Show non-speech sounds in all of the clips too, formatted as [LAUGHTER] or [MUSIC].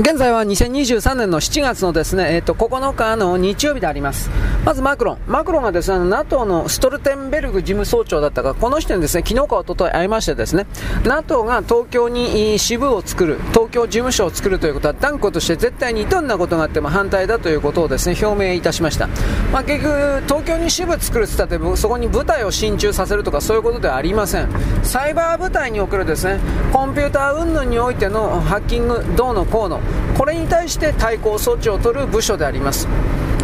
現在は2023年の7月のですね、え、ー、と、9日の日曜日であります。まずマクロン。マクロンがですね、NATO のストルテンベルグ事務総長だったが、この人にですね、昨日か一昨日会いましてですね、NATO が東京に支部を作る、東京事務所を作るということは断固として絶対にどんなことがあっても反対だということをですね、表明いたしました。まあ、結局、東京に支部作るって言ったって、そこに部隊を進駐させるとかそういうことではありません。サイバー部隊におけるですね、コンピューター云々においてのハッキング、どうのこうの、これに対して対抗措置を取る部署であります。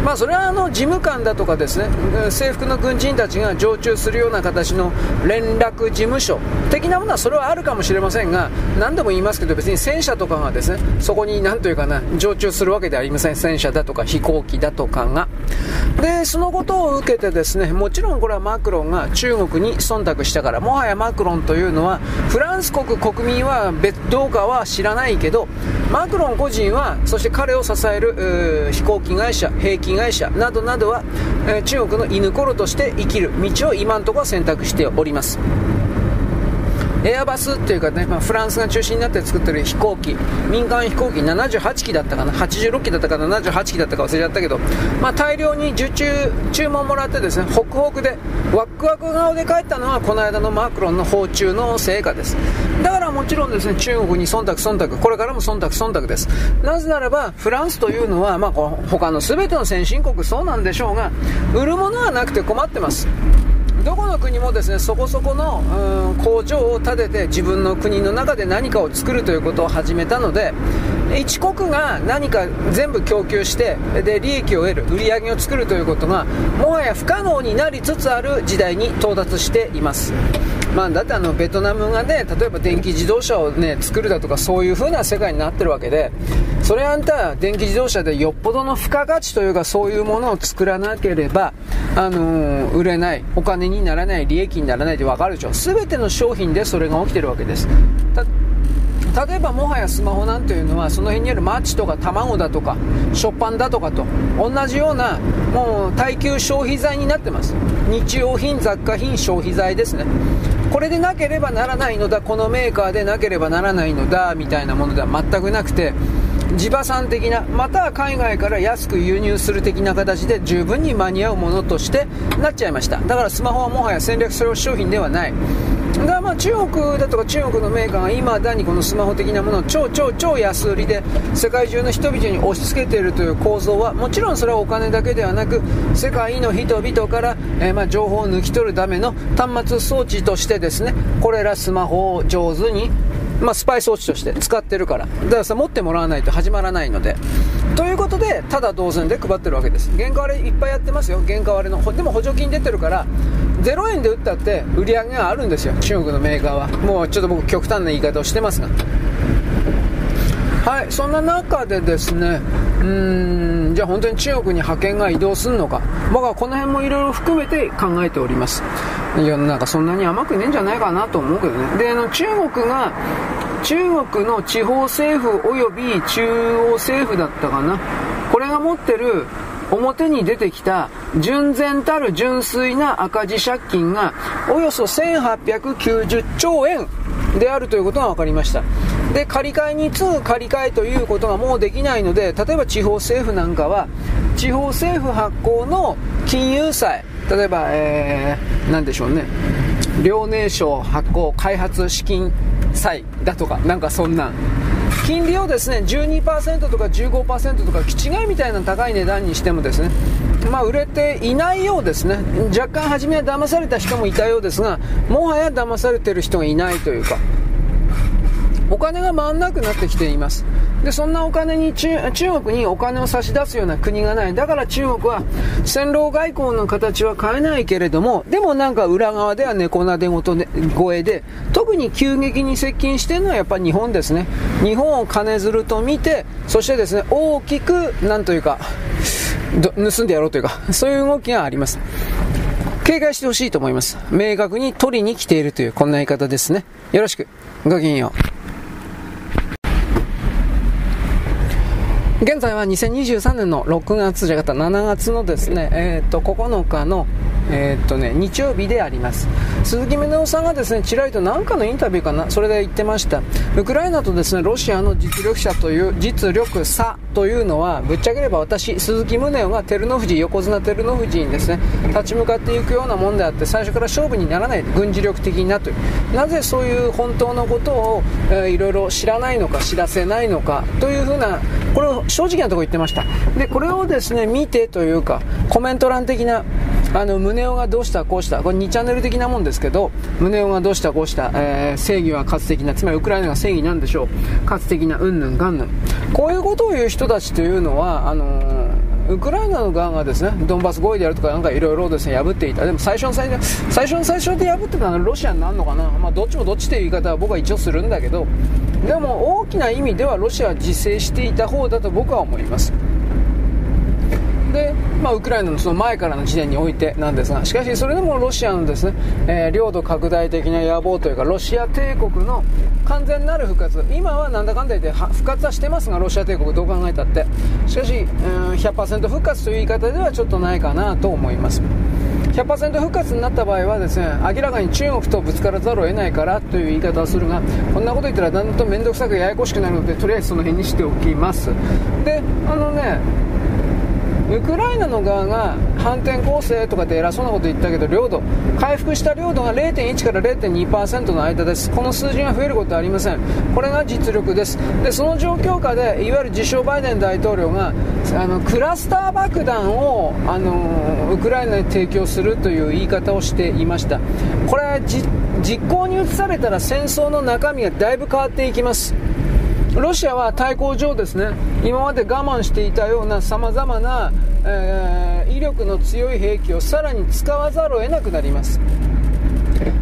まあ、それはあの事務官だとかですね制服の軍人たちが常駐するような形の連絡事務所的なものはそれはあるかもしれませんが何度も言いますけど別に戦車とかがですねそこに何というかな常駐するわけではありません。戦車だとか飛行機だとかが。でそのことを受けてですねもちろんこれはマクロンが中国に忖度したからもはやマクロンというのはフランス国国民は別どうかは知らないけどマクロン個人はそして彼を支える飛行機会社兵器会社などなどは、え、中国の犬ころとして生きる道を今のところ選択しております。エアバスっていうかね、まあ、フランスが中心になって作ってる飛行機、民間飛行機78機だったかな、86機だったか78機だったか忘れちゃったけど、まあ、大量に受注、注文もらってですね、ホクホクで、ワクワク顔で帰ったのは、この間のマクロンの訪中の成果です。だからもちろんですね、中国に忖度忖度、これからも忖度忖度です。なぜならば、フランスというのは、まあ、他の全ての先進国そうなんでしょうが、売るものはなくて困ってます。どこの国もですねそこそこの工場を建てて自分の国の中で何かを作るということを始めたので一国が何か全部供給してで利益を得る売り上げを作るということがもはや不可能になりつつある時代に到達しています。まあ、だってあのベトナムがね例えば電気自動車を、ね、作るだとかそういう風な世界になってるわけでそれあんた電気自動車でよっぽどの付加価値というかそういうものを作らなければ、あの、売れないお金ににならない利益にならないって分かるでしょ。全ての商品でそれが起きてるわけです。例えばもはやスマホなんていうのはその辺にあるマッチとか卵だとか食パンだとかと同じようなもう耐久消費財になってます。日用品雑貨品消費財ですね。これでなければならないのだ。このメーカーでなければならないのだ。みたいなものでは全くなくて地場産的なまたは海外から安く輸入する的な形で十分に間に合うものとしてなっちゃいました。だからスマホはもはや戦略商品ではない。がまあ中国だとか中国のメーカーが今だにこのスマホ的なものを超超超安売りで世界中の人々に押し付けているという構造はもちろんそれはお金だけではなく世界の人々から、えー、まあ情報を抜き取るための端末装置としてですねこれらスマホを上手にまあ、スパイ装置として使ってるから。だからさ、持ってもらわないと始まらないので。ということで、ただ同然で配ってるわけです。原価割れいっぱいやってますよ。原価割れの。でも補助金出てるから、0円で売ったって売り上げがあるんですよ。中国のメーカーは。もうちょっと僕極端な言い方をしてますが。はい、そんな中でですね、うーん、じゃあ本当に中国に派遣が移動するのか。僕はこの辺もいろいろ含めて考えております。世の中そんなに甘くねえんじゃないかなと思うけどね。で、あの、中国が、中国の地方政府及び中央政府だったかな。これが持ってる表に出てきた純然たる純粋な赤字借金がおよそ1890兆円であるということが分かりました。で、借り換えに次ぐ借り換えということがもうできないので、例えば地方政府なんかは、地方政府発行の金融債、例えば、えー、なんでしょうね、遼寧省発行開発資金債だとか、なんかそんな、金利をですね、12%とか15%とか、気違いみたいな高い値段にしてもですね、まあ、売れていないようですね。若干初めは騙された人もいたようですが、もはや騙されてる人がいないというか、お金が回んなくなってきています。で、そんなお金に中、中国にお金を差し出すような国がない。だから中国は、戦狼外交の形は変えないけれども、でもなんか裏側では猫なでごと声で、特に急激に接近してるのはやっぱり日本ですね。日本を金づると見て、そしてですね、大きく、なんというか、盗んでやろうというか、[LAUGHS] そういう動きがあります。警戒してほしいと思います。明確に取りに来ているという、こんな言い方ですね。よろしく。ごきげんよう。現在は2023年の6月じゃなかった7月のですね、えー、と9日のえー、っとね、日曜日であります。鈴木宗男さんがですね、ちらりと何かのインタビューかな、それで言ってました。ウクライナとですね、ロシアの実力者という、実力差というのは、ぶっちゃければ私、鈴木宗男が照ノ富士、横綱照ノ富士にですね、立ち向かっていくようなもんであって、最初から勝負にならない、軍事力的になという。なぜそういう本当のことを、えー、いろいろ知らないのか、知らせないのか、というふうな、これを正直なところ言ってました。で、これをですね、見てというか、コメント欄的な、あの、宗男がどうしたこうした、これ2チャンネル的なもんですけど、宗男がどうしたこうした、えー、正義は活的な、つまりウクライナが正義なんでしょう。活的な、うんぬんがんぬん。こういうことを言う人たちというのは、あのーウクライナの側がですねドンバス合意であるとかなんかいろいろですね破っていた。でも最初の最初最初の最初で破ってたのはロシアになるのかな。まあどっちもどっちという言い方は僕は一応するんだけど。でも大きな意味ではロシアは自制していた方だと僕は思います。で、まあ、ウクライナのその前からの時点においてなんですが、しかしそれでもロシアのですね、えー、領土拡大的な野望というか、ロシア帝国の完全なる復活、今はなんだかんだ言って復活はしてますが、ロシア帝国どう考えたって。しかし、うん、100%復活という言い方ではちょっとないかなと思います。100%復活になった場合はですね明らかに中国とぶつからざるを得ないからという言い方をするがこんなこと言ったらだんだん面倒くさくややこしくなるのでとりあえずその辺にしておきますであのねウクライナの側が反転攻勢とかで偉そうなこと言ったけど領土回復した領土が0.1から0.2%の間です。この数字が増えることはありません。これが実力です。でその状況下でいわゆる自称バイデン大統領があのクラスター爆弾をあのウクライナに提供するという言い方をしていました。これは実行に移されたら戦争の中身がだいぶ変わっていきます。ロシアは対抗上ですね。今まで我慢していたようなさまざまな、えー、威力の強い兵器をさらに使わざるを得なくなります。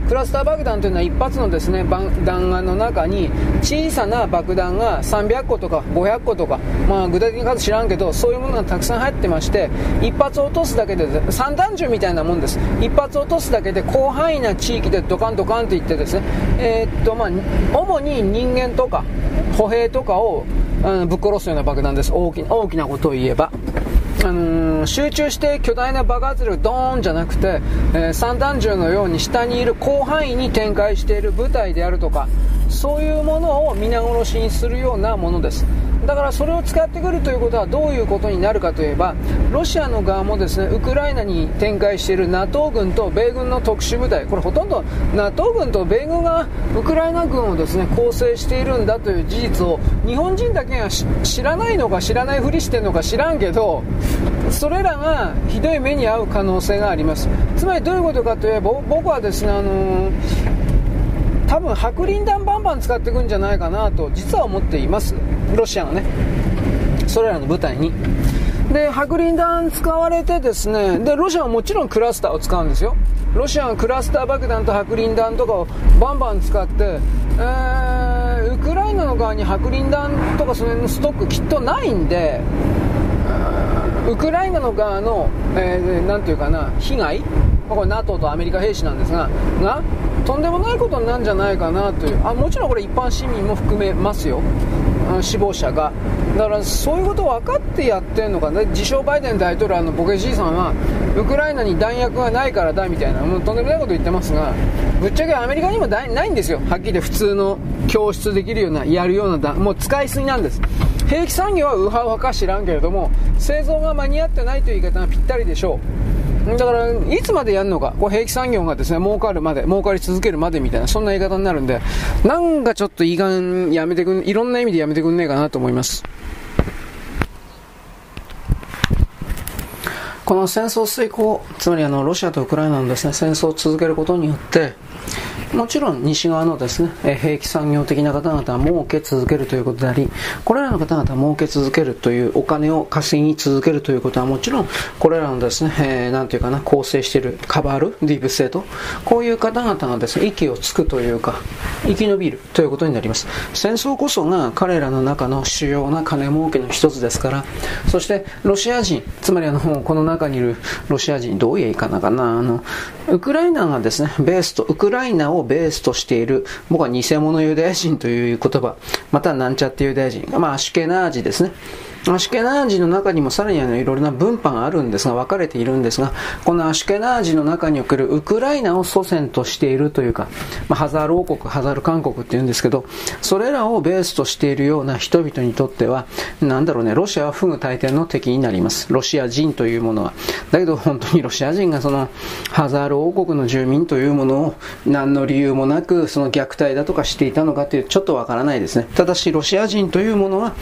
クラスター爆弾というのは一発のですね弾丸の中に小さな爆弾が300個とか500個とか、まあ、具体的な数知らんけどそういうものがたくさん入ってまして一発落とすだけで散弾銃みたいなもんです一発落とすだけで広範囲な地域でドカンドカンといってですね、えー、っとまあ、主に人間とか歩兵とかを、うん、ぶっ殺すような爆弾です大き大きなことを言えば。あのー、集中して巨大な爆発力ドーンじゃなくて、えー、散弾銃のように下にいる広範囲に展開している部隊であるとかそういうものを皆殺しにするようなものです。だからそれを使ってくるということはどういうことになるかといえばロシアの側もですねウクライナに展開している NATO 軍と米軍の特殊部隊これほとんど NATO 軍と米軍がウクライナ軍をですね構成しているんだという事実を日本人だけが知らないのか知らないふりしてるのか知らんけどそれらがひどい目に遭う可能性があります。つまりどういうことかといえば僕はですねあのー多分白リン弾バンバン使っていくんじゃないかなと実は思っています。ロシアがね。それらの部隊に。で白リン弾使われてですねでロシアはもちろんクラスターを使うんですよ。ロシアがクラスター爆弾と白リン弾とかをバンバン使って、えー、ウクライナの側に白リン弾とかそののストックきっとないんでウクライナの側の、えー、ていうかな被害。これ NATO とアメリカ兵士なんですががとんでもないことなんじゃないかなという。あもちろんこれ一般市民も含めますよ。死亡者が。だからそういうことを分かってやってるのかね自称バイデン大統領のボケじいさんはウクライナに弾薬がないからだみたいなもうとんでもないこと言ってますがぶっちゃけアメリカにもないんですよ。はっきり言って普通の供出できるようなやるようなもう使いすぎなんです。兵器産業はウハウハか知らんけれども製造が間に合ってないという言い方がぴったりでしょう。だから、いつまでやるのか、こう兵器産業がですね、儲かるまで、儲かり続けるまでみたいな、そんな言い方になるんで、なんかちょっといいがんやめてくん、いろんな意味でやめてくんねえかなと思います。この戦争遂行、つまりあのロシアとウクライナのですね戦争を続けることによって、もちろん西側のですね、兵器産業的な方々は儲け続けるということであり、これらの方々は儲け続けるというお金を稼ぎ続けるということはもちろん、これらのですね、えー、なんていうかな、構成しているカバール、ディープステート、こういう方々がですね、息をつくというか、生き延びるということになります。戦争こそが彼らの中の主要な金儲けの一つですから、そしてロシア人、つまりあの、この中にいるロシア人、どう言えいかなかな、あの、ウクライナがですね、ベースと、ウクライナをベースとしている、僕は偽物ユダヤ人という言葉、またなんちゃってユダヤ人、まあ、アシュケナージですね。アシュケナージの中にもさらにあのいろいろな分派があるんですが、分かれているんですが、このアシュケナージの中におけるウクライナを祖先としているというか、まあ、ハザール王国、ハザール韓国って言うんですけど、それらをベースとしているような人々にとっては、なんだろうね、ロシアは不具大天の敵になります。ロシア人というものは。だけど本当にロシア人がそのハザール王国の住民というものを何の理由もなくその虐待だとかしていたのかというちょっとわからないですね。ただしロシア人というものは、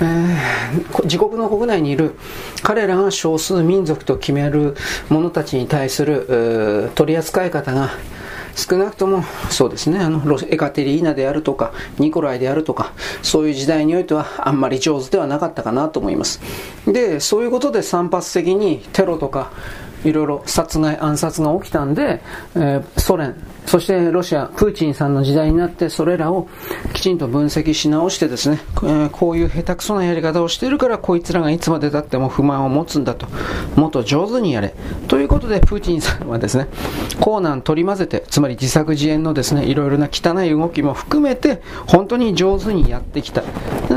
えー、自国の国内にいる彼らが少数民族と決める者たちに対する取り扱い方が少なくともそうですねあのエカテリーナであるとかニコライであるとかそういう時代においてはあんまり上手ではなかったかなと思います。でそういうことで散発的にテロとかいろいろ殺害暗殺が起きたんで、えー、ソ連そしてロシア、プーチンさんの時代になって、それらをきちんと分析し直してですね、えー、こういう下手くそなやり方をしているから、こいつらがいつまでたっても不満を持つんだと、もっと上手にやれ。ということで、プーチンさんはですね、コーナン取り混ぜて、つまり自作自演のですね、いろいろな汚い動きも含めて、本当に上手にやってきた。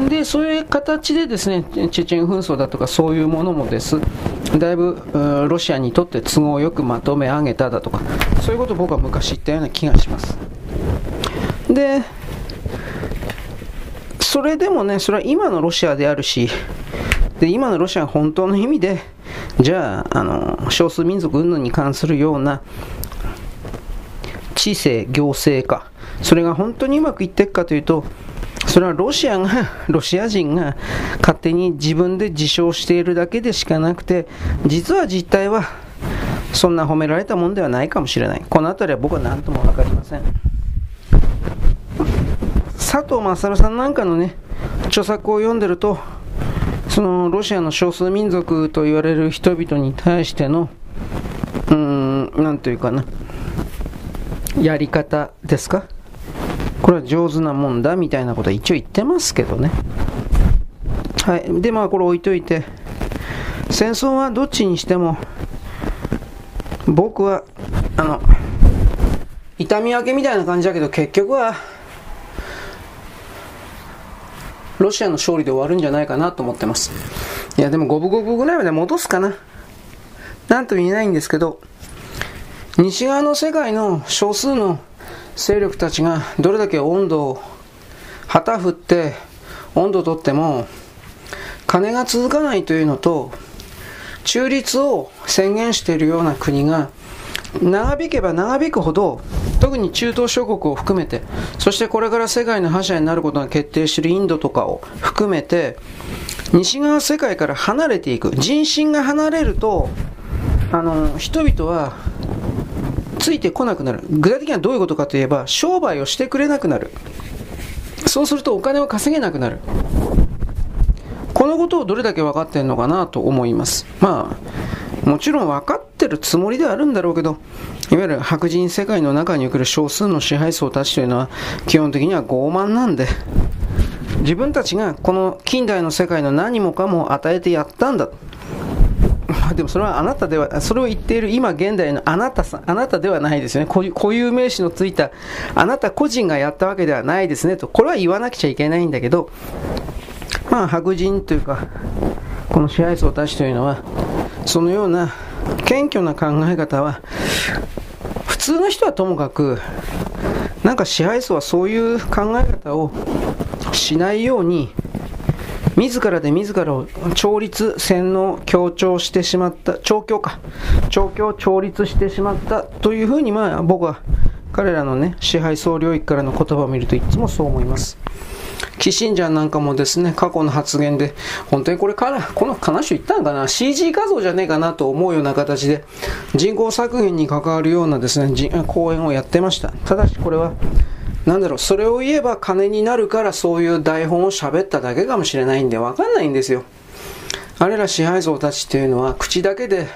で、そういう形でですね、チェチェン紛争だとかそういうものもです、だいぶロシアにとって都合よくまとめ上げただとか、そういうことを僕は昔言ったような気がします。で、それでもね、それは今のロシアであるし、で今のロシアが本当の意味で、じゃあ、あの少数民族云々に関するような知性、行政か、それが本当にうまくいっていくかというと、それはロシアが、[LAUGHS] ロシア人が勝手に自分で自称しているだけでしかなくて、実は実態はそんな褒められたもんではないかもしれない。この辺りは僕は何とも分かりません。佐藤勝さんなんかのね、著作を読んでると、そのロシアの少数民族と言われる人々に対しての、うーん、なんというかな、やり方ですか？これは上手なもんだみたいなことは一応言ってますけどね。はい。で、まあこれ置いといて、戦争はどっちにしても、僕は、あの、痛み分けみたいな感じだけど、結局は、ロシアの勝利で終わるんじゃないかなと思ってます。いや、でも五分五分ぐらいまで戻すかな。なんとも言えないんですけど、西側の世界の少数の勢力たちがどれだけ温度を旗振って温度をとっても金が続かないというのと中立を宣言しているような国が長引けば長引くほど特に中東諸国を含めてそしてこれから世界の覇者になることが決定しているインドとかを含めて西側世界から離れていく人心が離れるとあの人々はついてこなくなる。具体的にはどういうことかといえば、商売をしてくれなくなる。そうするとお金を稼げなくなる。このことをどれだけ分かってんのかなと思います。まあ、もちろん分かってるつもりではあるんだろうけど、いわゆる白人世界の中における少数の支配層たちというのは、基本的には傲慢なんで、自分たちがこの近代の世界の何もかも与えてやったんだ。でもそれはあなたでは、それを言っている今現代のあなたさあなたではないですよね。固有名詞のついたあなた個人がやったわけではないですねと。これは言わなくちゃいけないんだけど、まあ白人というか、この支配層たちというのは、そのような謙虚な考え方は、普通の人はともかく、なんか支配層はそういう考え方をしないように自らで自らを調律、洗脳、強調してしまった、調教か、調教、調律してしまったというふうに、まあ、僕は彼らのね、支配総領域からの言葉を見るといつもそう思います。キシンジャーなんかもですね、過去の発言で、本当にこれから、この話言ったんかな ?CG 画像じゃねえかなと思うような形で、人口削減に関わるようなですね、講演をやってました。ただしこれは、なんだろう、それを言えば金になるからそういう台本を喋っただけかもしれないんでわかんないんですよ。あれら支配層たちっていうのは口だけで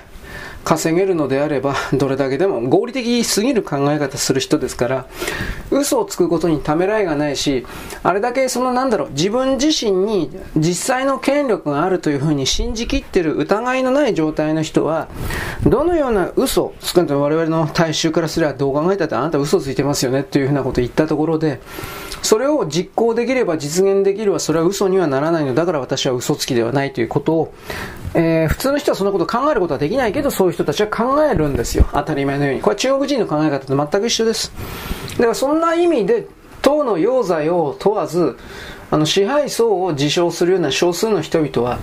稼げるのであれば、[LAUGHS] どれだけでも合理的すぎる考え方する人ですから、嘘をつくことにためらいがないし、あれだけそのなんだろう、自分自身に実際の権力があるというふうに信じきってる疑いのない状態の人は、どのような嘘、少なくとも我々の大衆からすればどう考えたってあなた嘘ついてますよねっていうふうなことを言ったところで、それを実行できれば実現できるは、それは嘘にはならないのだから私は嘘つきではないということを、えー、普通の人はそんなこと考えることはできないけど、そういう人たちは考えるんですよ。当たり前のように。これは中国人の考え方と全く一緒です。だからそんな意味で、党の用罪を問わず、あの支配層を自称するような少数の人々は、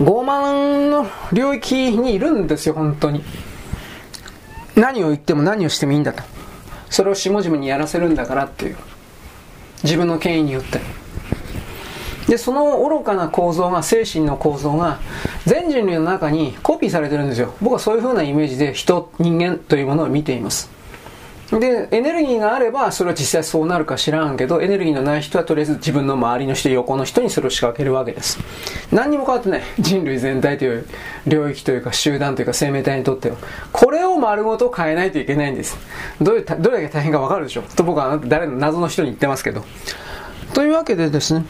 傲慢の領域にいるんですよ、本当に。何を言っても何をしてもいいんだと。それを下々にやらせるんだからっていう。自分の権威によって。で、その愚かな構造が、精神の構造が、全人類の中にコピーされてるんですよ。僕はそういう風なイメージで人、人間というものを見ています。で、エネルギーがあれば、それは実際そうなるか知らんけど、エネルギーのない人はとりあえず自分の周りの人、横の人にそれを仕掛けるわけです。何にも変わってない。人類全体という領域というか集団というか生命体にとっては。これを丸ごと変えないといけないんです。どういう、どれだけ大変かわかるでしょと僕は誰の謎の人に言ってますけど。というわけでですね、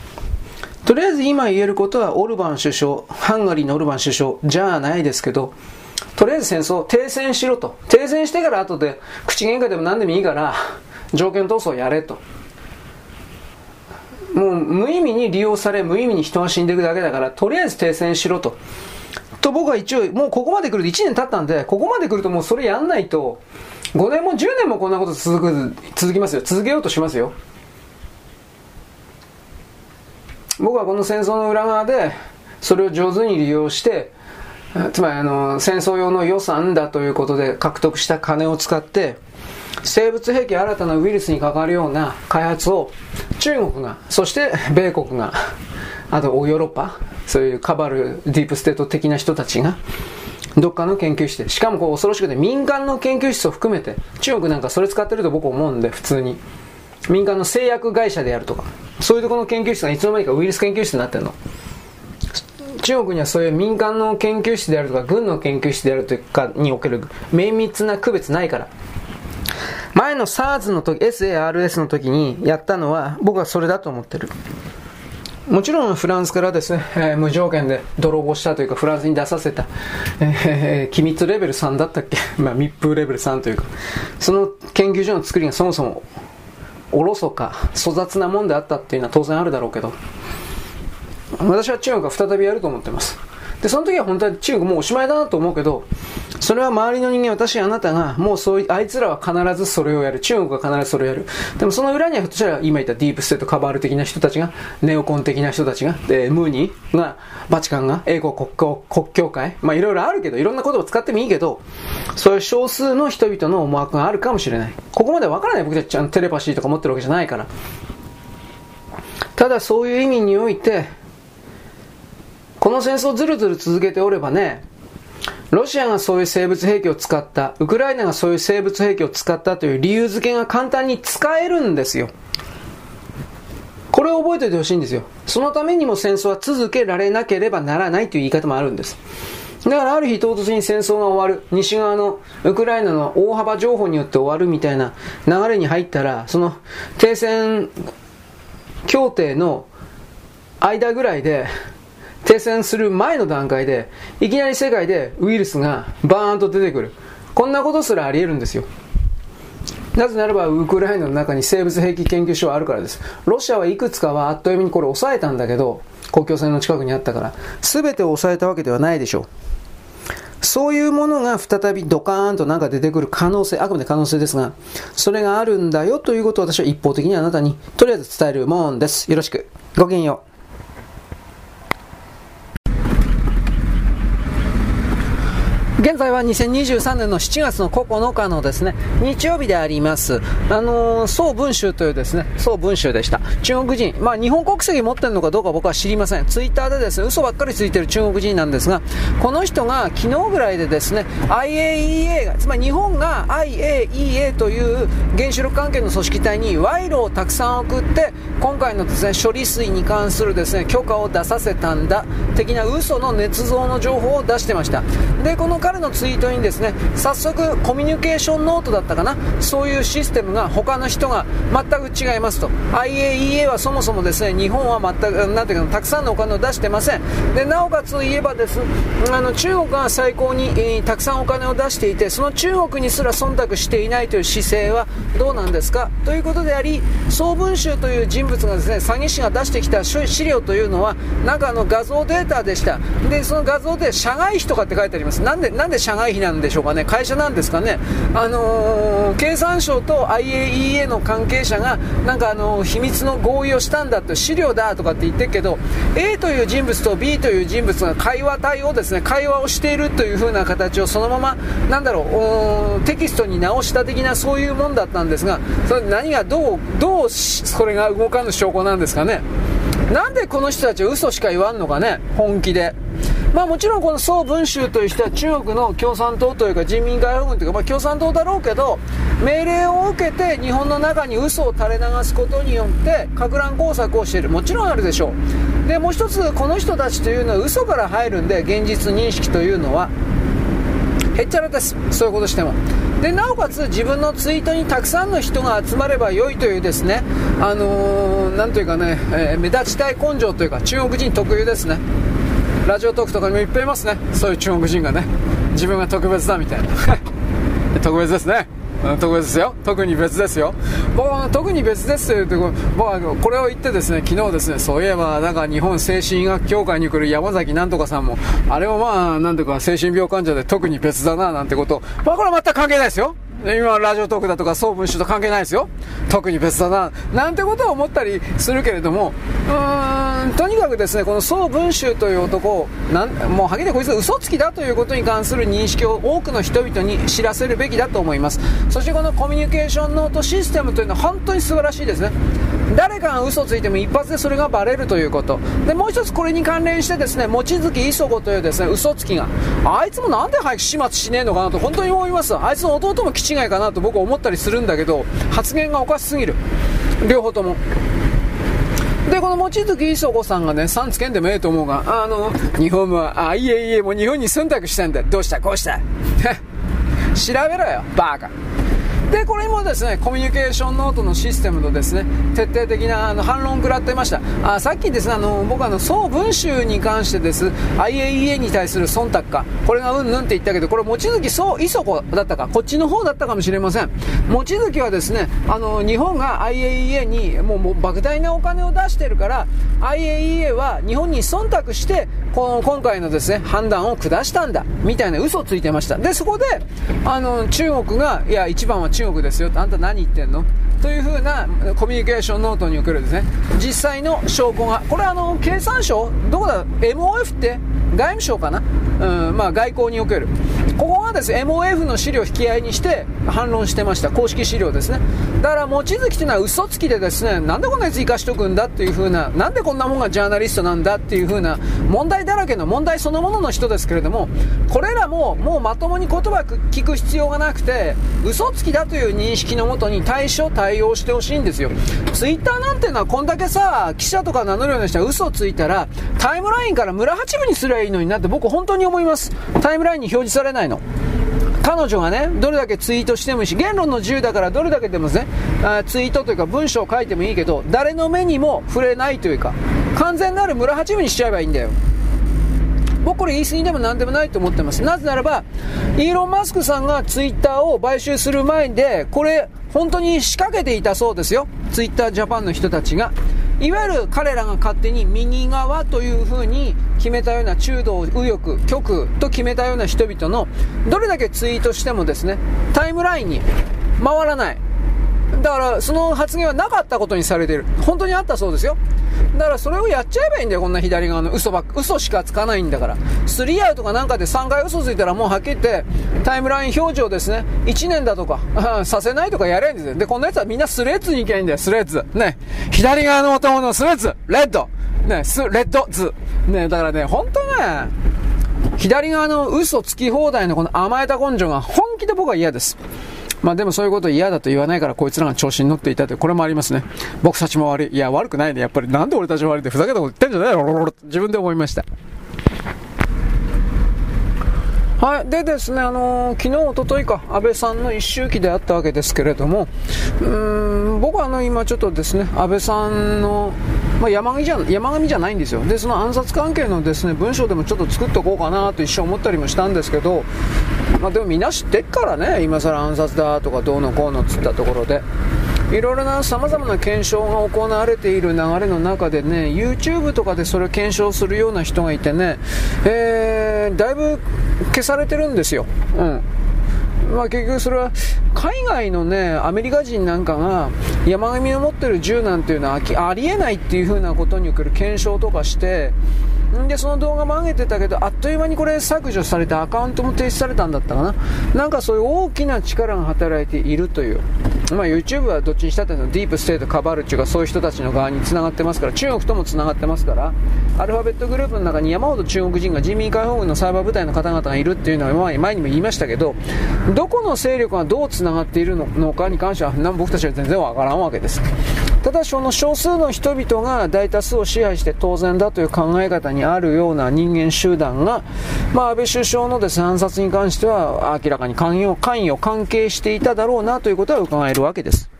とりあえず今言えることはオルバン首相、ハンガリーのオルバン首相じゃないですけど、とりあえず戦争、停戦しろと。停戦してから後で、口喧嘩でも何でもいいから、条件闘争やれと。もう無意味に利用され、無意味に人が死んでいくだけだから、とりあえず停戦しろと。と僕は一応、もうここまで来ると1年経ったんで、ここまで来るともうそれやんないと、5年も10年もこんなこと続く、続きますよ。続けようとしますよ。僕はこの戦争の裏側で、それを上手に利用して、つまりあの戦争用の予算だということで獲得した金を使って生物兵器新たなウイルスに関わるような開発を中国がそして米国があとヨーロッパそういうカバルディープステート的な人たちがどっかの研究室でしかもこう恐ろしくて民間の研究室を含めて中国なんかそれ使ってると僕思うんで普通に。民間の製薬会社でやるとか。そういうところの研究室がいつの間にかウイルス研究室になってるの。中国にはそういう民間の研究室であるとか軍の研究室であるとかにおける綿密な区別ないから。前の SARS の時 SARS の時にやったのは僕はそれだと思ってる。もちろんフランスからです。ね、えー、無条件で泥棒したというかフランスに出させた、えー、機密レベル3だったっけ、まあ、密封レベル3というか。その研究所の作りがそもそもおろそか粗雑なもんであったっていうのは当然あるだろうけど私は中国が再びやると思ってます。で、その時は本当に中国もうおしまいだなと思うけど、それは周りの人間、私、あなたが、もうそういう、あいつらは必ずそれをやる。中国が必ずそれをやる。でもその裏にはひょっとしたら、今言ったディープステートカバール的な人たちが、ネオコン的な人たちが、で、ムーニーが、バチカンが、英国国教国教会、まあいろいろあるけど、いろんなことを使ってもいいけど、そういう少数の人々の思惑があるかもしれない。ここまでわからない僕たちちゃんとテレパシーとか持ってるわけじゃないから。ただそういう意味において、この戦争をずるずる続けておればね、ロシアがそういう生物兵器を使った、ウクライナがそういう生物兵器を使ったという理由付けが簡単に使えるんですよ。これを覚えておいてほしいんですよ。そのためにも戦争は続けられなければならないという言い方もあるんです。だからある日唐突に戦争が終わる、西側のウクライナの大幅情報によって終わるみたいな流れに入ったら、その停戦協定の間ぐらいで、停戦する前の段階で、いきなり世界でウイルスがバーンと出てくる。こんなことすらあり得るんですよ。なぜならば、ウクライナの中に生物兵器研究所はあるからです。ロシアはいくつかはあっという間にこれ抑えたんだけど、国境線の近くにあったから、全て抑えたわけではないでしょう。そういうものが再びドカーンとなんか出てくる可能性、あくまで可能性ですが、それがあるんだよということを私は一方的にあなたにとりあえず伝えるもんです。よろしく。ごきげんよう。現在は2023年の7月の9日のですね、日曜日であります。あのー、宋文集というですね、宋文集でした。中国人、まあ日本国籍持ってるのかどうか僕は知りません。ツイッターでですね、嘘ばっかりついてる中国人なんですが、この人が昨日ぐらいでですね、IAEA が、つまり日本が IAEA という原子力関係の組織体に賄賂をたくさん送って、今回のですね、処理水に関するですね、許可を出させたんだ、的な嘘の捏造の情報を出してました。で、この彼のツイートにですね早速コミュニケーションノートだったかな？そういうシステムが他の人が全く違いますと。IAEA はそもそもですね日本は全くなていうかたくさんのお金を出してません。でなおかつ言えばですあの中国が最高に、えー、たくさんお金を出していてその中国にすら忖度していないという姿勢はどうなんですか？ということであり総文集という人物がですね詐欺師が出してきた資料というのはなんかあの画像データでした。でその画像で社外費とかって書いてあります。なんでなんで社外費なんでしょうかね。会社なんですかね。あのー、経産省と IAEA の関係者がなんかあのー、秘密の合意をしたんだって資料だとかって言ってるけど A という人物と B という人物が会話体をですね。会話をしているという風な形をそのままなんだろうテキストに直した的なそういうもんだったんですがそれ何がどうどうそれが動かぬ証拠なんですかね。なんでこの人たちは嘘しか言わんのかね。本気で。まあもちろんこの宋文集という人は中国の共産党というか人民解放軍というか、まあ、共産党だろうけど命令を受けて日本の中に嘘を垂れ流すことによってか乱工作をしている。もちろんあるでしょう。でもう一つこの人たちというのは嘘から入るんで現実認識というのはへっちゃらです。そういうことしても。でなおかつ自分のツイートにたくさんの人が集まれば良いというですねあのー、なんというかね、えー、目立ちたい根性というか中国人特有ですね。ラジオトークとかにもいっぱいいますね。そういう中国人がね。自分が特別だみたいな。[LAUGHS] 特別ですね。特別ですよ。特に別ですよ。僕は特に別ですというと僕はこれを言ってですね昨日ですねそういえばなんか日本精神医学協会に来る山崎なんとかさんもあれもまあなんとか精神病患者で特に別だななんてこと。まあこれは全く関係ないですよ。今ラジオトークだとか総文集と関係ないですよ。特に別だな。なんてことを思ったりするけれどもうーんとにかくですねこの総文集という男をなんもうはっきりこいつは嘘つきだということに関する認識を多くの人々に知らせるべきだと思います。そしてこのコミュニケーションノートシステムというのは本当に素晴らしいですね。誰かが嘘ついても一発でそれがバレるということ。でもう一つこれに関連してですね望月磯子というですね嘘つきが。あいつもなんで早く始末しねえのかなと本当に思います。あいつの弟も違いかなと僕は思ったりするんだけど発言がおかしすぎる両方ともで、この望月磯子さんがね、さんつけんでもええと思うが、あの、日本は、あ、いえいえ、もう日本に忖度したんだ。どうしたこうした [LAUGHS] 調べろよ、バカ。で、これもですね、コミュニケーションノートのシステムとですね、徹底的なあの反論を食らっていました。あさっきですね、あの、僕あの、総文集に関してです、IAEA に対する忖度か、これがうんぬんって言ったけど、これ、望月そう磯子だったか、こっちの方だったかもしれません。望月はですね、あの、日本が IAEA にもうもう莫大なお金を出してるから、IAEA は日本に忖度して、この今回のですね、判断を下したんだ、みたいな嘘をついてました。で、そこで、あの、中国が、いや、一番は中中国ですよ。あんた何言ってんの？というふうなコミュニケーションノートにおけるですね。実際の証拠がこれはあの経産省？どこだ？MOF って？外務省かな、うんまあ、外交における。ここがですね MOF の資料引き合いにして反論してました。公式資料ですね。だから望月というのは嘘つきでですねなんでこんなやつ生かしとくんだっていう風ななんでこんなもんがジャーナリストなんだっていう風な問題だらけの問題そのものの人ですけれどもこれらももうまともに言葉聞く必要がなくて嘘つきだという認識のもとに対処対応してほしいんですよ。ツイッターなんていうのはこんだけさ記者とか名乗るような人は嘘ついたらタイムラインから村八分にすりゃいいのになって僕本当に思います。タイムラインに表示されないの。彼女がね、どれだけツイートしてもいいし、言論の自由だからどれだけでもね、あツイートというか文章を書いてもいいけど、誰の目にも触れないというか、完全なる村八分にしちゃえばいいんだよ。僕これ言い過ぎでも何でもないと思ってます。なぜならば、イーロン・マスクさんがツイッターを買収する前で、これ、本当に仕掛けていたそうですよ。ツイッタージャパンの人たちが。いわゆる彼らが勝手に右側という風に決めたような中道右翼極と決めたような人々のどれだけツイートしてもですねタイムラインに回らないだからその発言はなかったことにされている本当にあったそうですよだからそれをやっちゃえばいいんだよ、こんな左側の嘘ばっ嘘しかつかないんだから。スリーアウトかなんかで3回嘘ついたらもうはっきり言ってタイムライン表示をですね、1年だとか、[LAUGHS] させないとかやれんですよ。で、こんなやつはみんなスレッズに行けばいいんだよ、スレッズ。ね。左側の男のスレッズ、レッド。ね、ス、レッドズ。ね、だからね、本当ね、左側の嘘つき放題のこの甘えた根性が本気で僕は嫌です。まあでもそういうこと嫌だと言わないからこいつらが調子に乗っていたという、これもありますね。僕たちも悪い。いや、悪くないね。やっぱりなんで俺たちも悪いってふざけたこと言ってんじゃないの自分で思いました。はい。でですね、あのー、昨日、おとといか、安倍さんの一周期であったわけですけれども、うん、僕はあの、今ちょっとですね、安倍さんの、まあ、山上じゃ、山上じゃないんですよ。で、その暗殺関係のですね、文章でもちょっと作っておこうかなと一瞬思ったりもしたんですけど、まあ、でもみんな知ってっからね、今更暗殺だとかどうのこうのっつったところで。いろいろな様々な検証が行われている流れの中でね、YouTube とかでそれを検証するような人がいてね、えー、だいぶ消されてるんですよ。うん。まあ、結局それは海外のねアメリカ人なんかが山上の持ってる銃なんていうのはありえないっていう風なことにおける検証とかしてでその動画も上げてたけどあっという間にこれ削除されてアカウントも停止されたんだったかな。なんかそういう大きな力が働いているという。まあ、YouTube はどっちにしたってディープステートカバルっていうかそういう人たちの側につながってますから中国ともつながってますからアルファベットグループの中に山ほど中国人が人民解放軍のサイバー部隊の方々がいるっていうのは前にも言いましたけどどこの勢力がどうつながっているのかに関しては僕たちは全然わからんわけです。ただその少数の人々が大多数を支配して当然だという考え方にあるような人間集団が、まあ、安倍首相のです、ね、暗殺に関しては明らかに関与関与関係していただろうなということは伺えるわけです。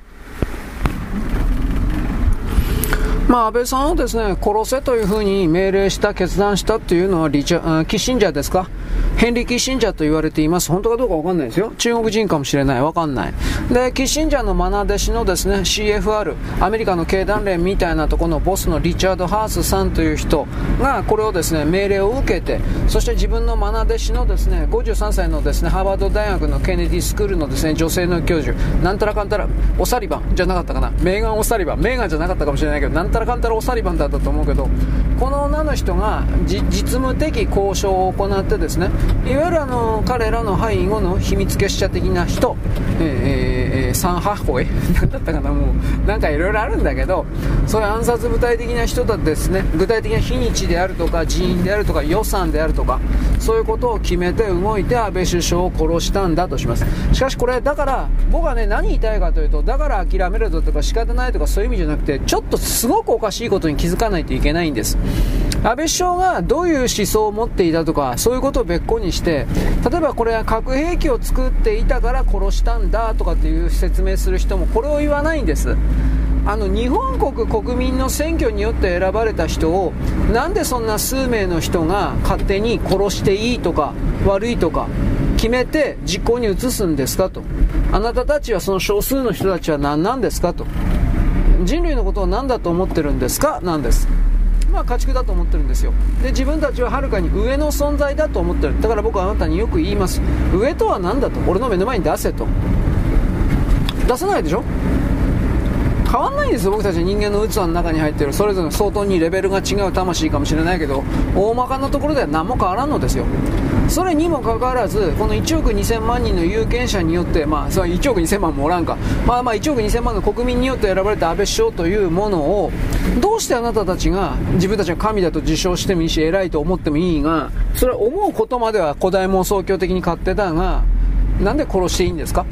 まあ、安倍さんをですね、殺せというふうに命令した、決断したというのはリチャ、キッシンジャーですか？ヘンリー・キッシンジャーと言われています。本当かどうかわかんないですよ。中国人かもしれない。わかんない。で、キッシンジャーの愛弟子のですね、CFR、アメリカの経団連みたいなところのボスのリチャード・ハースさんという人が、これをですね、命令を受けて、そして自分の愛弟子のですね、53歳のですね、ハーバード大学のケネディスクールのですね、女性の教授、なんたらかんたら、オサリバンじゃなかったかな。メーガン・オサリバン。メーガンじゃなかったかもしれないけど、なんたらかんたらオサリバンだったと思うけど、この女の人が実務的交渉を行ってですね、いわゆるあの彼らの背後の秘密結社的な人、えー、えー、サンハホイ何だったかなもうなんかいろいろあるんだけどそういう暗殺部隊的な人だですね具体的な日にちであるとか人員であるとか予算であるとかそういうことを決めて動いて安倍首相を殺したんだとします。しかしこれだから僕はね何言いたいかというとだから諦めるぞとか仕方ないとかそういう意味じゃなくてちょっとすごくおかしいことに気づかないといけないんです。安倍首相がどういう思想を持っていたとかそういうことを別個にして例えばこれは核兵器を作っていたから殺したんだとかっていう説明する人もこれを言わないんです。あの日本国国民の選挙によって選ばれた人をなんでそんな数名の人が勝手に殺していいとか悪いとか決めて実行に移すんですかと。あなたたちはその少数の人たちは何なんですかと。人類のことを何だと思ってるんですか？なんです。まあ、家畜だと思ってるんですよ。で自分たちははるかに上の存在だと思ってる。だから僕はあなたによく言います。上とは何だと？俺の目の前に出せと。出さないでしょ？変わんないんですよ。僕たち人間の器の中に入ってる。それぞれ相当にレベルが違う魂かもしれないけど大まかなところでは何も変わらんのですよ。それにもかかわらずこの1億2000万人の有権者によってまあそれは1億2000万もおらんか。まあまあ1億2000万の国民によって選ばれた安倍首相というものをどうしてあなたたちが自分たちが神だと自称してもいいし偉いと思ってもいいがそれは思うことまでは古代妄想教的に勝手だがなんで殺していいんですか？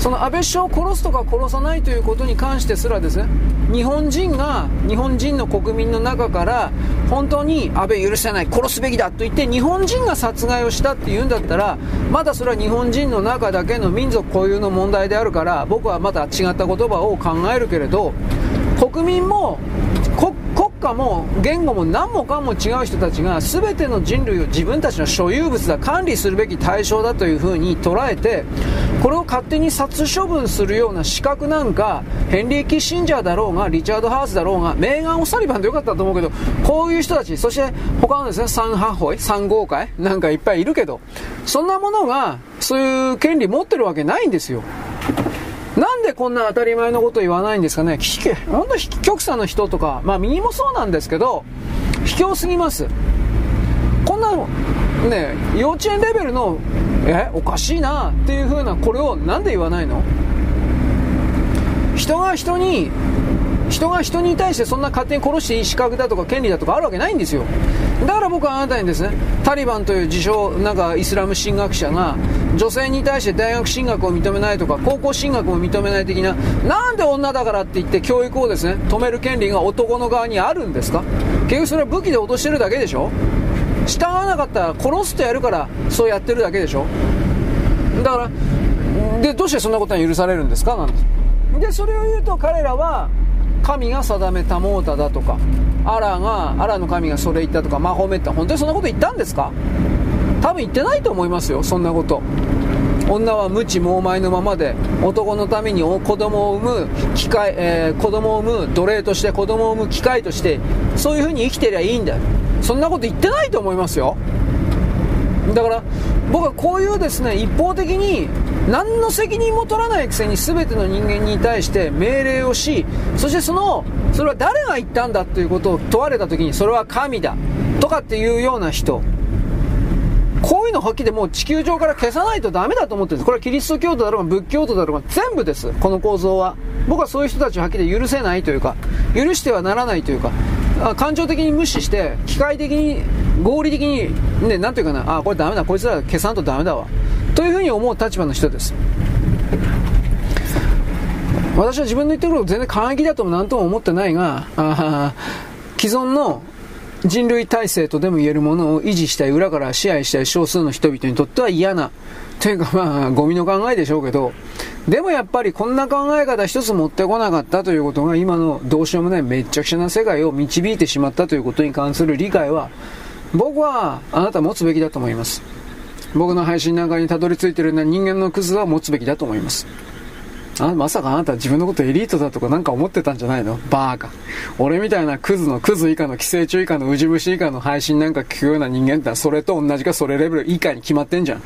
その安倍首相を殺すとか殺さないということに関してすらですね日本人が日本人の国民の中から本当に安倍許せない殺すべきだと言って日本人が殺害をしたっていうんだったらまだそれは日本人の中だけの民族固有の問題であるから僕はまた違った言葉を考えるけれど国民も家も言語も何もかも違う人たちが全ての人類を自分たちの所有物だ管理するべき対象だというふうに捉えてこれを勝手に殺処分するような資格なんかヘンリー・キッシンジャーだろうがリチャード・ハースだろうがメーガン・オサリバンでよかったと思うけどこういう人たちそして他のですね三ハホイ三号会なんかいっぱいいるけどそんなものがそういう権利持ってるわけないんですよ。なんでこんな当たり前のこと言わないんですかね？本当極左の人とか、まあ右もそうなんですけど、卑怯すぎます。こんな、ね、幼稚園レベルの、え、おかしいなっていう風な、これをなんで言わないの？人が人に人が人に対してそんな勝手に殺していい資格だとか権利だとかあるわけないんですよ。だから僕はあなたにですねタリバンという自称なんかイスラム神学者が女性に対して大学進学を認めないとか高校進学も認めない的ななんで女だからって言って教育をですね止める権利が男の側にあるんですか？結局それは武器で脅してるだけでしょ？従わなかったら殺すとやるからそうやってるだけでしょ？だからでどうしてそんなことが許されるんですか？なんて。でそれを言うと彼らは神が定めたもうただとかアラがアラの神がそれ言ったとかマホメット本当にそんなこと言ったんですか？多分言ってないと思いますよそんなこと。女は無知猛昧のままで男のために子供を産む機械、えー、子供を産む奴隷として子供を産む機械としてそういう風に生きてりゃいいんだよ。そんなこと言ってないと思いますよ。だから僕はこういうですね一方的に何の責任も取らないくせに全ての人間に対して命令をしそしてそのそれは誰が言ったんだということを問われた時にそれは神だとかっていうような人こういうのはっきりもう地球上から消さないとダメだと思ってるんです。これはキリスト教徒だろうが仏教徒だろうが全部です。この構造は。僕はそういう人たちをはっきり許せないというか、許してはならないというか、感情的に無視して、機械的に、合理的に、ね、なんていうかな、あ、これダメだ、こいつら消さんとダメだわ。というふうに思う立場の人です。私は自分の言ってることを全然過激だとも何とも思ってないが、あ既存の人類体制とでも言えるものを維持したい、裏から支配したい少数の人々にとっては嫌な、というかまあ、ゴミの考えでしょうけど、でもやっぱりこんな考え方一つ持ってこなかったということが今のどうしようもないめっちゃくちゃな世界を導いてしまったということに関する理解は、僕はあなた持つべきだと思います。僕の配信なんかにたどり着いてるような人間のクズは持つべきだと思います。あまさかあなた自分のことエリートだとかなんか思ってたんじゃないの？バーカ。俺みたいなクズのクズ以下の寄生虫以下のウジ虫以下の配信なんか聞くような人間ってそれと同じかそれレベル以下に決まってんじゃん。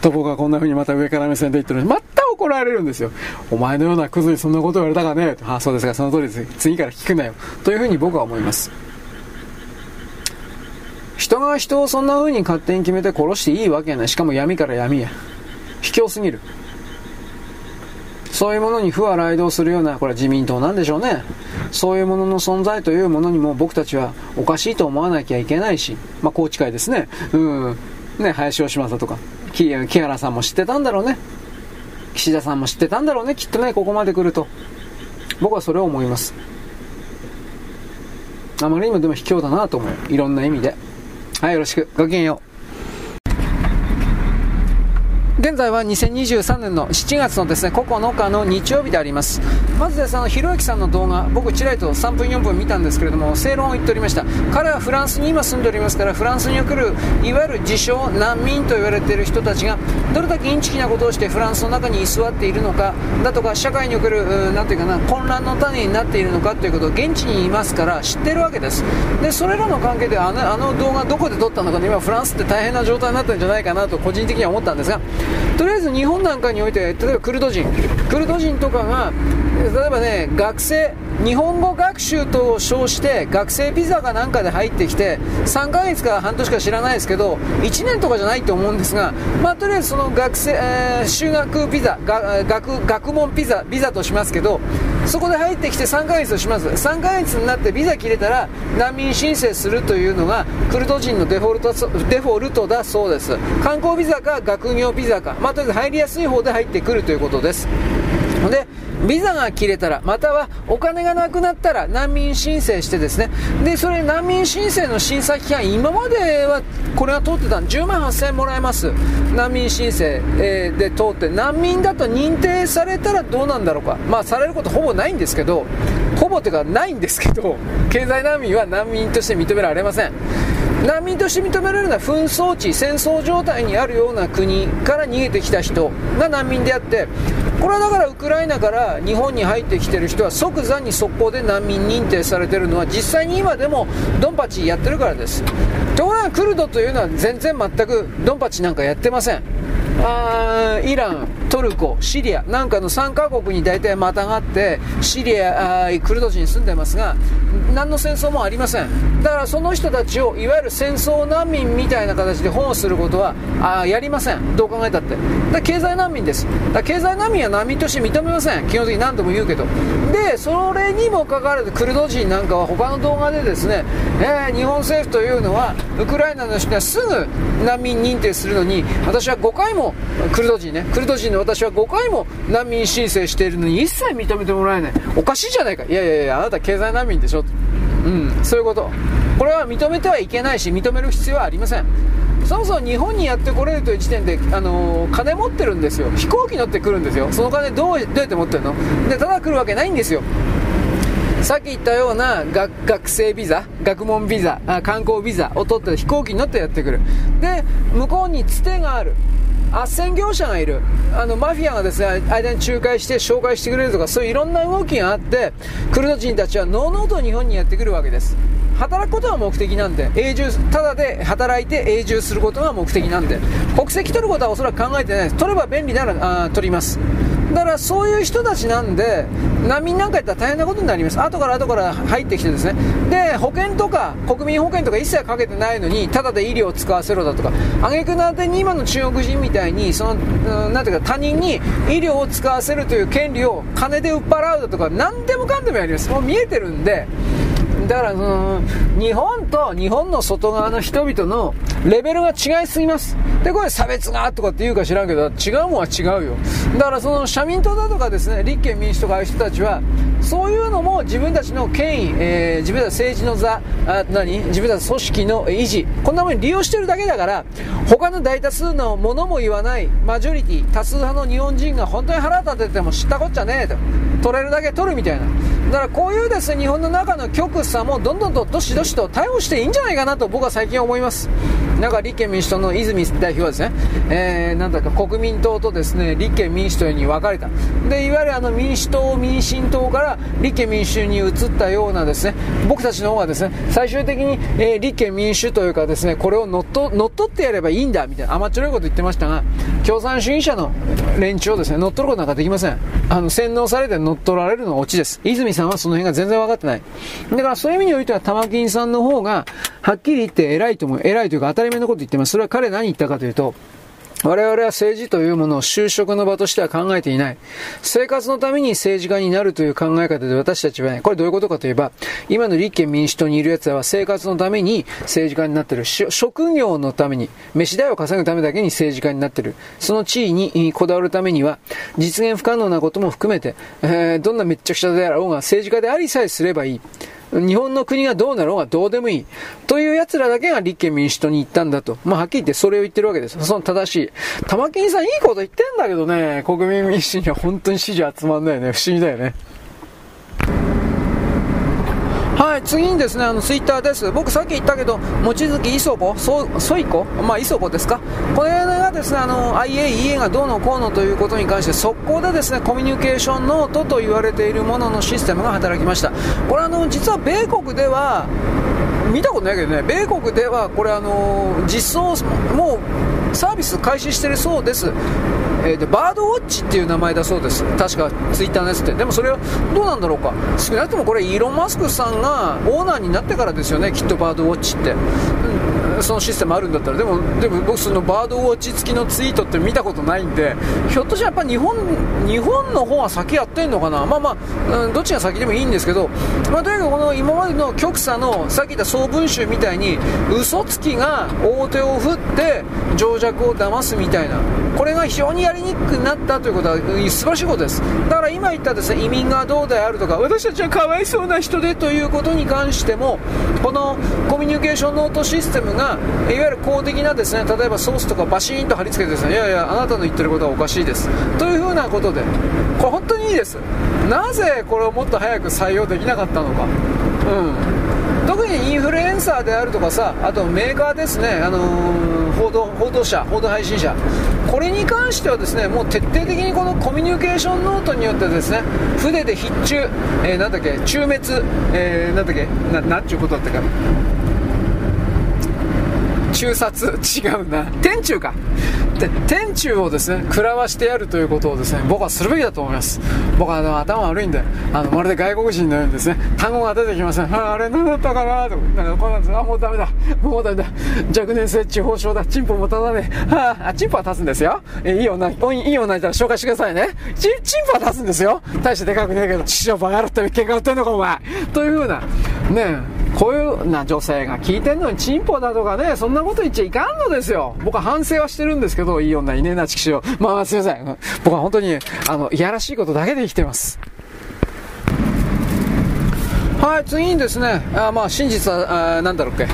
と僕はこんな風にまた上から目線で言ってるのに、また怒られるんですよ。お前のようなクズにそんなこと言われたかねああ、そうですか、その通りです。次から聞くなよ。という風に僕は思います。人が人をそんな風に勝手に決めて殺していいわけやない。しかも闇から闇や。卑怯すぎる。そういうものに不は雷動するような、これは自民党なんでしょうね。そういうものの存在というものにも僕たちはおかしいと思わなきゃいけないし、まあ、宏池会ですね。うん。ね、林芳正とか、木原さんも知ってたんだろうね。岸田さんも知ってたんだろうね、きっとね、ここまで来ると。僕はそれを思います。あまりにもでも卑怯だなと思う。いろんな意味で。はい、よろしく。ごきげんよう。現在は2023年の7月のですね9日の日曜日であります。まずですねひろゆきさんの動画僕ちらりと3分4分見たんですけれども正論を言っておりました。彼はフランスに今住んでおりますからフランスに来るいわゆる自称難民と言われている人たちがどれだけインチキなことをしてフランスの中に居座っているのかだとか社会におけるなんていうかな混乱の種になっているのかということを現地にいますから知ってるわけです。でそれらの関係であのあの動画どこで撮ったのかね今フランスって大変な状態になってるんじゃないかなと個人的には思ったんですがとりあえず日本なんかにおいて、例えばクルド人、クルド人とかが、例えばね、学生、日本語学習と称して学生ビザかなんかで入ってきて3ヶ月か半年か知らないですけど1年とかじゃないと思うんですが、まあ、とりあえずその学生、えー、修学ビザ学学問ビザビザとしますけどそこで入ってきて3ヶ月をします。3ヶ月になってビザ切れたら難民申請するというのがクルド人のデフォルトデフォルトだそうです。観光ビザか学業ビザか、まあ、とりあえず入りやすい方で入ってくるということです。でビザが切れたら、またはお金がなくなったら難民申請してですね、で、それ難民申請の審査期間、今まではこれは通ってた10万8000円もらえます。難民申請、え、で通って、難民だと認定されたらどうなんだろうか。まあ、されることほぼないんですけど、ほぼというかないんですけど、経済難民は難民として認められません。難民として認められるのは紛争地、戦争状態にあるような国から逃げてきた人が難民であって、これはだからウクライナから日本に入ってきてる人は即座に速攻で難民認定されてるのは実際に今でもドンパチやってるからです。ところがクルドというのは全然全くドンパチなんかやってません。あイラン、トルコ、シリアなんかの3カ国に大体またがってシリアあクルド人に住んでますが何の戦争もありません。だからその人たちをいわゆる戦争難民みたいな形で保護することはあやりません。どう考えたって。だ経済難民です。だ経済難民は難民として認めません。基本的に何度も言うけど。でそれにもかかわらずクルド人なんかは他の動画でですね、えー、日本政府というのはウクライナの人はすぐ難民認定するのに私は5回もクルド人ねクルド人の私は5回も難民申請しているのに一切認めてもらえないおかしいじゃないかいやいやいやあなた経済難民でしょうん、そういうこと。これは認めてはいけないし、認める必要はありません。そもそも日本にやってこれるという時点で、あのー、金持ってるんですよ。飛行機乗ってくるんですよ。その金どうどうやって持ってるの？で、ただ来るわけないんですよ。さっき言ったような学学生ビザ、学問ビザあ、観光ビザを取って飛行機に乗ってやってくる。で、向こうにつてがある。斡旋業者がいる。あのマフィアがですね間に仲介して紹介してくれるとかそういういろんな動きがあってクルド人たちはのうのうと日本にやってくるわけです。働くことが目的なんで永住ただで働いて永住することが目的なんで。国籍取ることはおそらく考えてないです。取れば便利ならあ取ります。だからそういう人たちなんで難民なんかやったら大変なことになります。後から後から入ってきてですね。で保険とか国民保険とか一切かけてないのにただで医療を使わせろだとか挙句の果てに今の中国人みたいにそのなんていうか他人に医療を使わせるという権利を金で売っ払うだとか何でもかんでもやります。もう見えてるんでだからその日本と日本の外側の人々のレベルが違いすぎますでこれ差別がとかって言うか知らんけど違うもんは違うよだからその社民党だとかですね立憲民主とかああいう人たちはそういうのも自分たちの権威、えー、自分たち政治の座あ何自分たち組織の維持こんなものに利用してるだけだから他の大多数のものも言わないマジョリティ多数派の日本人が本当に腹立てても知ったこっちゃねえと取れるだけ取るみたいなだからこういうですね日本の中の極左もどんどんとどしどしと逮捕していいんじゃないかなと僕は最近思います。なんか立憲民主党の泉代表はですね、えー、なんだか国民党とですね立憲民主党に分かれた。でいわゆるあの民主党民進党から立憲民主に移ったようなですね僕たちの方はですね最終的に、えー、立憲民主というかですねこれを乗っ乗っ取ってやればいいんだみたいな甘っちょろいこと言ってましたが共産主義者の連中をですね乗っ取ることなんかできません。あの洗脳されて乗っ取られるのはオチです。泉さんはその辺が全然分かってない。だからそういう意味においては玉金さんの方が、はっきり言って偉いと思う。偉いというか当たり前のこと言ってます。それは彼何言ったかというと、我々は政治というものを就職の場としては考えていない。生活のために政治家になるという考え方で私たちはね、これどういうことかといえば、今の立憲民主党にいる奴らは生活のために政治家になってる。職業のために、飯代を稼ぐためだけに政治家になってる。その地位にこだわるためには、実現不可能なことも含めて、えー、どんなめっちゃくちゃであろうが政治家でありさえすればいい。日本の国がどうなろうがどうでもいい。という奴らだけが立憲民主党に行ったんだと。まあ、はっきり言ってそれを言ってるわけです。その正しい。玉金さんいいこと言ってんだけどね、国民民主には本当に支持集まんないよね。不思議だよね。はい、次にですね、あの、ツイッターです。僕さっき言ったけど、望月磯子、そ、ソイコ？まあ、磯子ですか？これがですね、あの、IA、EA がどうのこうのということに関して、速攻でですね、コミュニケーションノートと言われているもののシステムが働きました。これあの、実は米国では、見たことないけどね、米国ではこれあの、実装、もうサービス開始してるそうです。えー、でバードウォッチっていう名前だそうです。確かツイッターのやつってでもそれはどうなんだろうか。少なくともこれイーロン・マスクさんがオーナーになってからですよね。きっとバードウォッチって、そのシステムあるんだったらでもでも僕そのバードウォッチ付きのツイートって見たことないんでひょっとしたらやっぱ日本日本の方が先やってんのかな？まあまあ、うん、どっちが先でもいいんですけど、まあ、とにかくこの今までの極左のさっき言った総文集みたいに嘘つきが大手を振って情弱を騙すみたいな。これが非常にやりにくくなったということは素晴らしいことです。だから今言ったですね移民がどうであるとか私たちはかわいそうな人でということに関してもこのコミュニケーションノートシステムがいわゆる公的なですね例えばソースとかバシーンと貼り付けてですねいやいやあなたの言ってることはおかしいです。というふうなことでこれ本当にいいです。なぜこれをもっと早く採用できなかったのか。うん。特にインフルエンサーであるとかさあとメーカーですね、あのー、報道報道者報道配信者。これに関してはですねもう徹底的にこのコミュニケーションノートによってですね船で必中、えー、なんだっけ中滅、えー、なんだっけななんちゅうことだったか。中殺違うな。天中か。で天中をですね食らわしてやるということをですね僕はするべきだと思います。僕はあの頭悪いんであのまるで外国人のようにですね単語が出てきません。ああれ何だったかな？となんかこんなんです。あもうダメだ。もうダメだ。若年性地方症だ。チンポも立たねえ。はあチンポは立つんですよ。えいい女いい女いたら紹介してくださいね。チチンポは立つんですよ。大してでかくねえけど父親バカ野郎って喧嘩売ってんのかお前。というふうなねえ。こういうな女性が聞いてんのにチンポだとかね、そんなこと言っちゃいかんのですよ。僕は反省はしてるんですけど、いい女いねえな、ちくしょう。[LAUGHS] まあ、すいません。僕は本当に、あの、いやらしいことだけで生きてます。はい次にですねあまあ真実は何だろうっけ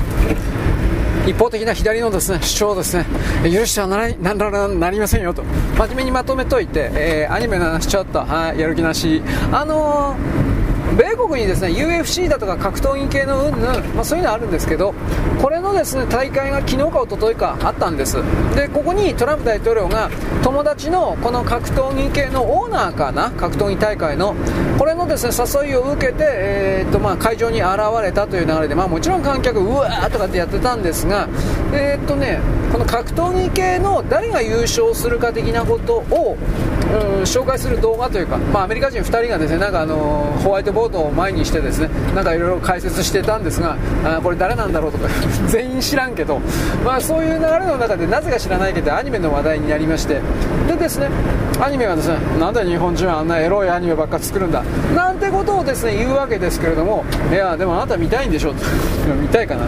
一方的な左のですね主張をですね許してはならならなりませんよと真面目にまとめといて、えー、アニメの話ちょっと、はい、やる気なしあのー米国にですね UFC だとか格闘技系のうんぬん、まあ、そういうのあるんですけどこれのですね大会が昨日か一昨日かあったんです。でここにトランプ大統領が友達のこの格闘技系のオーナーかな格闘技大会のこれのですね誘いを受けて、えー、っとまあ、会場に現れたという流れで、まあ、もちろん観客うわーとかってやってたんですがえー、っとねこの格闘技系の誰が優勝するか的なことを、うん、紹介する動画というか、まあ、アメリカ人2人がですねなんかあのホワイトボードを前にしてですねなんかいろいろ解説してたんですがあこれ誰なんだろうとか [LAUGHS] 全員知らんけど、まあ、そういう流れの中でなぜか知らないけどアニメの話題になりましてでですねアニメがですねなんで日本人はあんなエロいアニメばっか作るんだなんてことをですね言うわけですけれどもいやでもあなた見たいんでしょと。[LAUGHS] 見たいかな、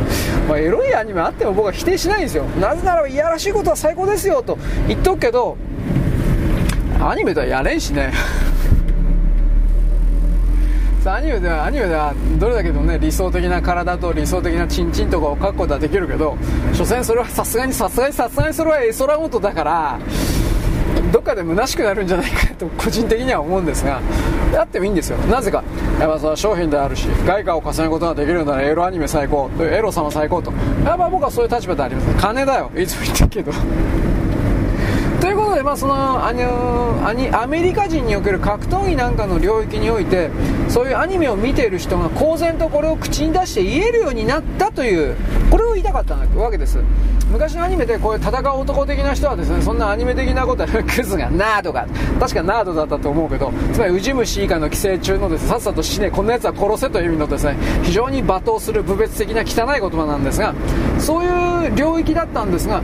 まあ、エロいアニメあっても僕は否定しないんですよ。なぜならいやらしいことは最高ですよと言っとくけどアニメではやれんしね。アニメではアニメではどれだけのね理想的な体と理想的なチンチンとかを描くことはできるけど所詮それはさすがにさすがにさすがにそれは絵空事だからどっかで虚しくなるんじゃないかと個人的には思うんですがやってもいいんですよ。なぜか。やっぱそれは商品であるし外貨を重ねることができるならエロアニメ最高エロ様最高と。やっぱ僕はそういう立場であります。金だよ。いつも言ってるけど。ということで、まあ、のアニアメリカ人における格闘技なんかの領域においてそういうアニメを見ている人が公然とこれを口に出して言えるようになったというこれを言いたかったわけです。昔のアニメでこういう戦う男的な人はですねそんなアニメ的なことはクズがナードが確かナードだったと思うけどつまりウジ虫以下の寄生虫のです、ね、さっさと死ねこんなやつは殺せという意味のですね非常に罵倒する部別的な汚い言葉なんですがそういう領域だったんですが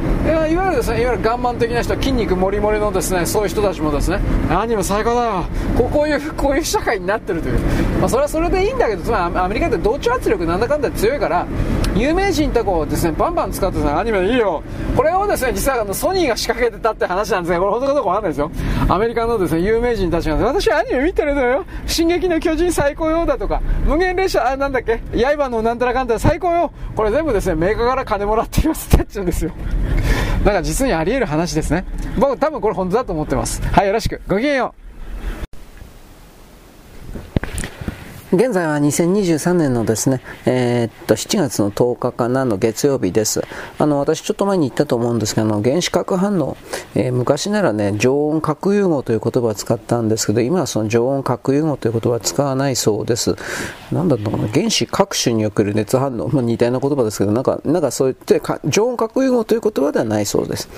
いわゆるですねいわゆる岩盤的な人筋肉もりもりのですねそういう人たちもですねアニメ最高だよ。こういうこういう社会になってるという、まあ、それはそれでいいんだけどつまりアメリカって同調圧力なんだかんだ強いから有名人とこうですねバンバン使ってですねアニメいいよ。これをですね実はあのソニーが仕掛けてたって話なんですがこれ本当かどうかわかんないですよ。アメリカのですね有名人たちが私はアニメ見てるのよ。進撃の巨人最高よだとか無限列車あなんだっけ？刃のなんたらかんたら最高よ。これ全部ですねメーカーから金もらっていますってやっちゃうんですよ。だか実にあり得る話ですね。僕多分これ本当だと思ってます。はいよろしく。ごきげんよう。現在は2023年のですね、えー、っと、7月の10日かなの月曜日です。あの、私ちょっと前に言ったと思うんですけど、あの原子核反応、えー、昔ならね、常温核融合という言葉を使ったんですけど、今はその常温核融合という言葉は使わないそうです。なんだったかな、原子各種における熱反応、まあ、似たような言葉ですけど、なんか、なんかそう言って、常温核融合という言葉ではないそうです。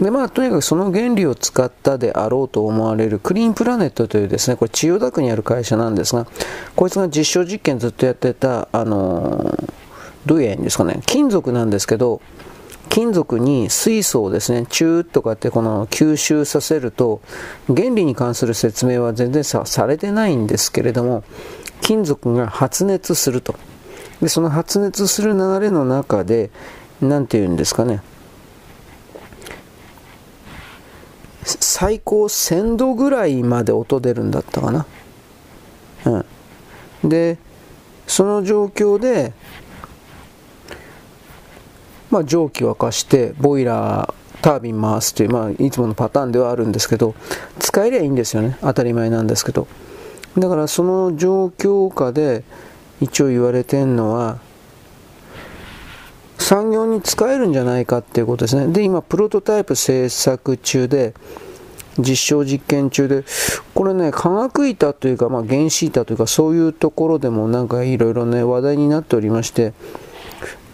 でまあ、とにかくその原理を使ったであろうと思われるクリーンプラネットというですね、これ千代田区にある会社なんですが、こいつが実証実験ずっとやってた、あの、どういう意味ですかね、金属なんですけど、金属に水素をですね、チューッとかってこの吸収させると、原理に関する説明は全然さされてないんですけれども、金属が発熱すると。で、その発熱する流れの中で、何て言うんですかね、最高1000度ぐらいまで音出るんだったかな。うん。で、その状況で、まあ、蒸気沸かしてボイラータービン回すという、まあ、いつものパターンではあるんですけど使えりゃいいんですよね当たり前なんですけどだからその状況下で一応言われてるのは産業に使えるんじゃないかっていうことですね。で、今、プロトタイプ制作中で、実証実験中で、これね、化学板というか、まあ、原子板というか、そういうところでもなんかいろいろね、話題になっておりまして、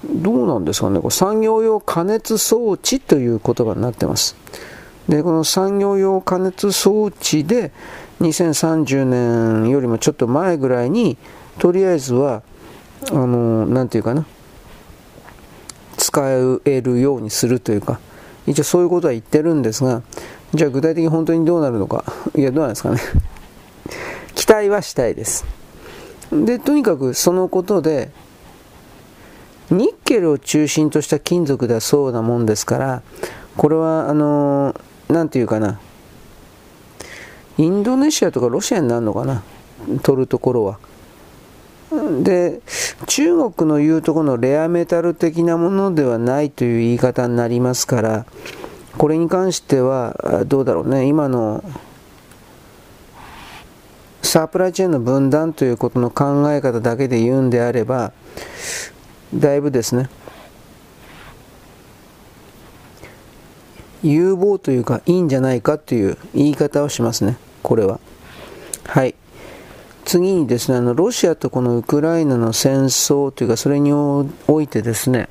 どうなんですかね、これ産業用加熱装置という言葉になってます。で、この産業用加熱装置で、2030年よりもちょっと前ぐらいに、とりあえずは、あの、なんていうかな、使えるようにするというか、一応そういうことは言ってるんですが、じゃあ具体的に本当にどうなるのか、いや、どうなんですかね。[LAUGHS] 期待はしたいです。で、とにかくそのことで、ニッケルを中心とした金属だそうなもんですから、これは、あの、なんていうかな、インドネシアとかロシアになるのかな、取るところは。で中国の言うとこのレアメタル的なものではないという言い方になりますからこれに関してはどうだろうね。今のサプライチェーンの分断ということの考え方だけで言うんであればだいぶですね有望というかいいんじゃないかという言い方をしますね。これは。はい。次にですねあのロシアとこのウクライナの戦争というかそれにおいてですね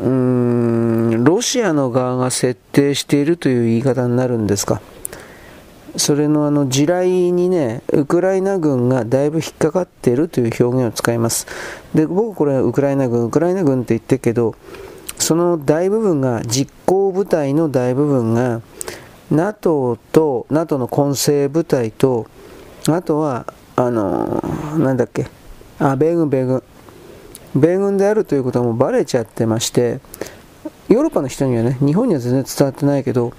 うーんロシアの側が設定しているという言い方になるんですか。それのあの地雷にねウクライナ軍がだいぶ引っかかっているという表現を使います。で僕これウクライナ軍ウクライナ軍って言ってるけどその大部分が実行部隊の大部分が NATO と NATO の混成部隊とあとはあのなんだっけ。あ米軍米軍。米軍であるということはもうバレちゃってましてヨーロッパの人にはね日本には全然伝わってないけど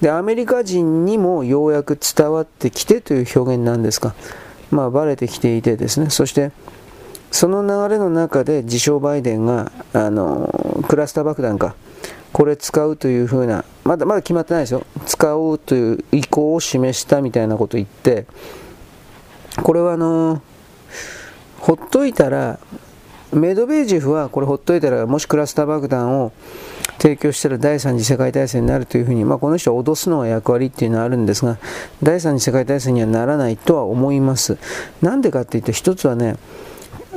でアメリカ人にもようやく伝わってきてという表現なんですか。まあバレてきていてですね。そしてその流れの中で自称バイデンがあのクラスター爆弾かこれ使うというふうなまだまだ決まってないですよ。使おうという意向を示したみたいなことを言ってこれはあのほっといたらメドベージェフはこれほっといたらもしクラスター爆弾を提供したら第三次世界大戦になるというふうに、まあ、この人は脅すのが役割っていうのはあるんですが第三次世界大戦にはならないとは思います。なんでかっていうと一つはね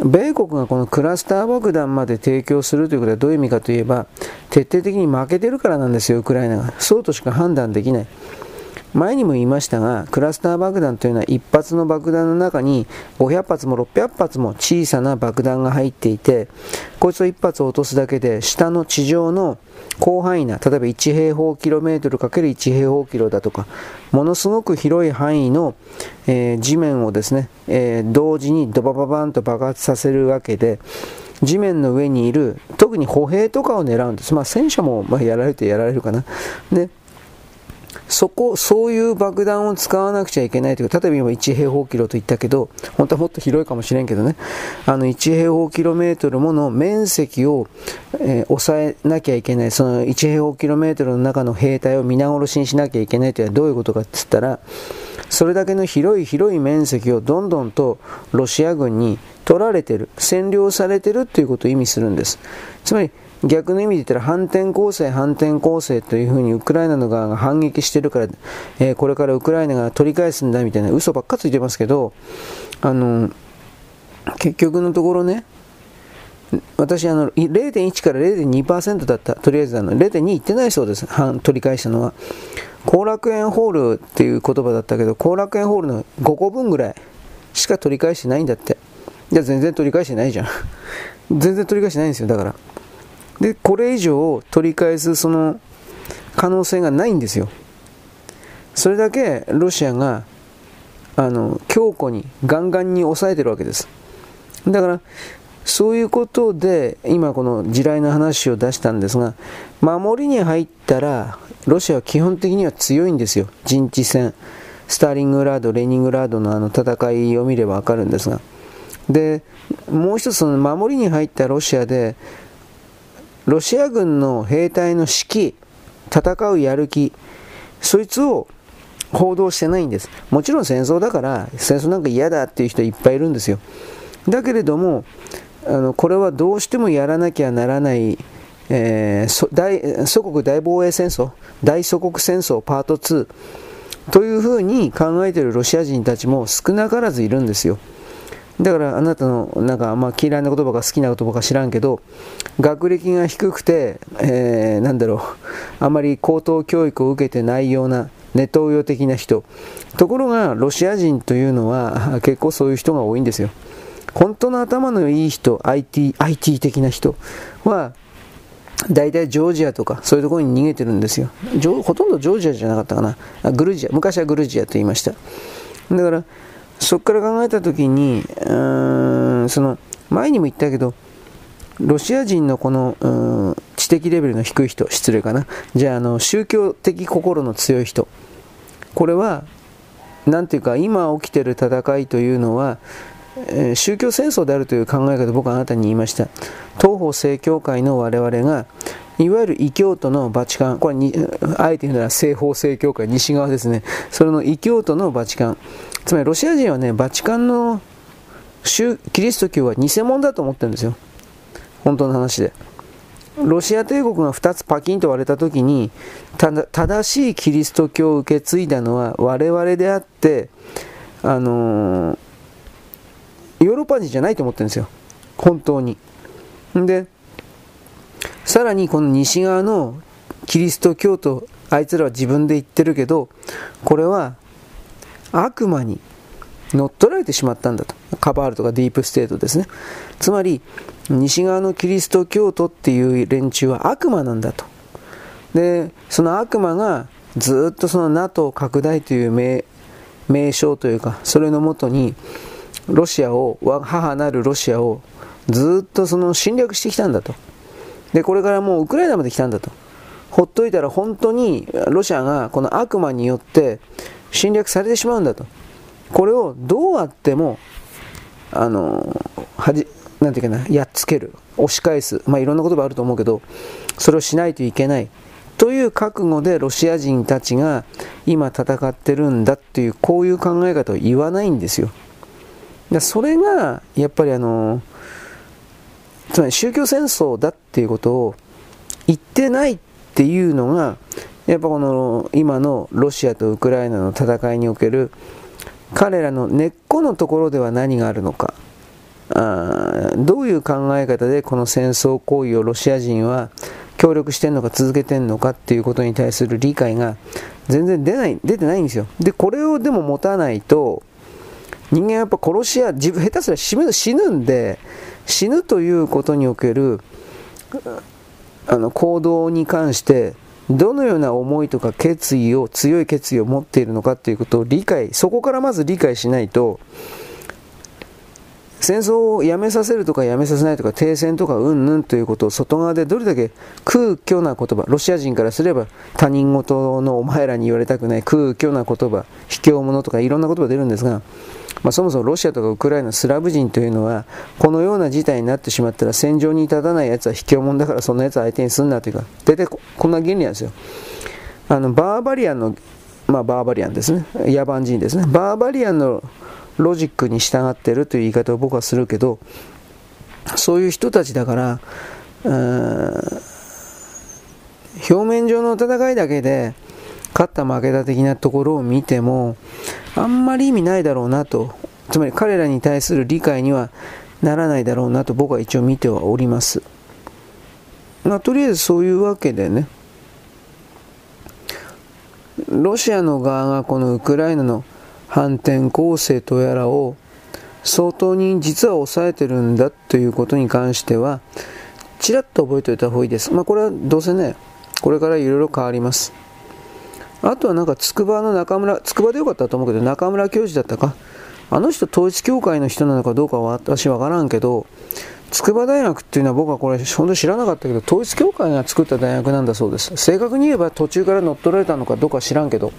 米国がこのクラスター爆弾まで提供するということはどういう意味かといえば徹底的に負けてるからなんですよウクライナが。そうとしか判断できない。前にも言いましたが、クラスター爆弾というのは一発の爆弾の中に500発も600発も小さな爆弾が入っていて、こいつを1発落とすだけで、下の地上の広範囲な、例えば1平方キロメートル ×1 平方キロだとか、ものすごく広い範囲の、えー、地面をですね、えー、同時にドバババンと爆発させるわけで、地面の上にいる、特に歩兵とかを狙うんです。まあ戦車もまあやられてやられるかな。でそこ、そういう爆弾を使わなくちゃいけないというか、例えば今1平方キロと言ったけど、本当はもっと広いかもしれんけどね、あの1平方キロメートルもの面積を、えー、抑えなきゃいけない、その1平方キロメートルの中の兵隊を皆殺しにしなきゃいけないというのはどういうことかって言ったら、それだけの広い広い面積をどんどんとロシア軍に取られてる、占領されてるということを意味するんです。つまり、逆の意味で言ったら反転攻勢、反転攻勢というふうにウクライナの側が反撃してるから、えー、これからウクライナが取り返すんだみたいな嘘ばっかついてますけど、あの、結局のところね、私あの、0.1から0.2%だった、とりあえずあの0.2いってないそうです、取り返したのは。後楽園ホールっていう言葉だったけど、後楽園ホールの5個分ぐらいしか取り返してないんだって。じゃ全然取り返してないじゃん。全然取り返してないんですよ、だから。で、これ以上取り返すその可能性がないんですよ。それだけロシアがあの強固にガンガンに抑えてるわけです。だから、そういうことで今この地雷の話を出したんですが、守りに入ったらロシアは基本的には強いんですよ。陣地戦。スターリングラード、レニングラードのあの戦いを見ればわかるんですが。で、もう一つその守りに入ったロシアでロシア軍の兵隊の士気、戦うやる気、そいつを報道してないんです。もちろん戦争だから、戦争なんか嫌だっていう人いっぱいいるんですよ。だけれども、あのこれはどうしてもやらなきゃならない、えー、大祖国大防衛戦争、大祖国戦争パート2というふうに考えているロシア人たちも少なからずいるんですよ。だからあなたのなんか、まあ、嫌いな言葉が好きな言葉か知らんけど学歴が低くて、えー、なんだろうあまり高等教育を受けてないようなネトウヨ的な人。ところがロシア人というのは結構そういう人が多いんですよ。本当の頭のいい人 IT, IT 的な人は大体ジョージアとかそういうところに逃げてるんですよ。ほとんどジョージアじゃなかったかな。グルジア昔はグルジアと言いました。だからそこから考えた時にうんその前にも言ったけどロシア人のこの知的レベルの低い人失礼かな。じゃああの宗教的心の強い人。これは何ていうか今起きてる戦いというのはえー、宗教戦争であるという考え方僕はあなたに言いました。東方正教会の我々がいわゆる異教徒のバチカンこれにあえて言うなら西方正教会西側ですね。それの異教徒のバチカン。つまりロシア人はねバチカンのキリスト教は偽物だと思ってるんですよ。本当の話で。ロシア帝国が2つパキンと割れた時に正しいキリスト教を受け継いだのは我々であってあのー、ヨーロッパ人じゃないと思ってるんですよ。本当に。でさらにこの西側のキリスト教徒あいつらは自分で言ってるけどこれは悪魔に乗っ取られてしまったんだと。カバールとかディープステートですね。つまり西側のキリスト教徒っていう連中は悪魔なんだと。でその悪魔がずっとその NATO 拡大という名名称というかそれのもとにロシアを母なるロシアをずっとその侵略してきたんだと。でこれからもうウクライナまで来たんだと。ほっといたら本当にロシアがこの悪魔によって侵略されてしまうんだと。これをどうあってもあのはじなんていうかなやっつける押し返すまあいろんな言葉あると思うけどそれをしないといけない。という覚悟でロシア人たちが今戦ってるんだっていうこういう考え方を言わないんですよ。でそれがやっぱりあのつまり宗教戦争だっていうことを言ってないっていうのがやっぱこの今のロシアとウクライナの戦いにおける彼らの根っこのところでは何があるのか。あどういう考え方でこの戦争行為をロシア人は協力してんのか続けてんのかっていうことに対する理解が全然出ない出てないんですよ。でこれをでも持たないと人間はやっぱ殺し屋自分下手すら死ぬ死ぬんで死ぬということにおけるあの行動に関してどのような思いとか決意を強い決意を持っているのかということを理解そこからまず理解しないと戦争をやめさせるとかやめさせないとか停戦とかうんぬんということを外側でどれだけ空虚な言葉ロシア人からすれば他人事のお前らに言われたくない空虚な言葉卑怯者とかいろんな言葉出るんですがまあ、そもそもロシアとかウクライナ、スラブ人というのは、このような事態になってしまったら、戦場に立たない奴は卑怯者だから、そんな奴相手にすんなというか、大体こんな原理なんですよ。あのバーバリアンの、まあ、バーバリアンですね、野蛮人ですね、バーバリアンのロジックに従ってるという言い方を僕はするけど、そういう人たちだから、表面上の戦いだけで、勝った負けた的なところを見ても、あんまり意味ないだろうなと、つまり彼らに対する理解にはならないだろうなと僕は一応見てはおります。まあ、とりあえずそういうわけでね、ロシアの側がこのウクライナの反転攻勢とやらを相当に実は抑えてるんだということに関しては、ちらっと覚えておいた方がいいです。まあこれはどうせね、これからいろいろ変わります。あとはなんか筑波の中村、筑波でよかったと思うけど、中村教授だったか？あの人統一教会の人なのかどうかは私わからんけど、筑波大学っていうのは僕はこれ本当に知らなかったけど、統一教会が作った大学なんだそうです。正確に言えば途中から乗っ取られたのかどうか知らんけど、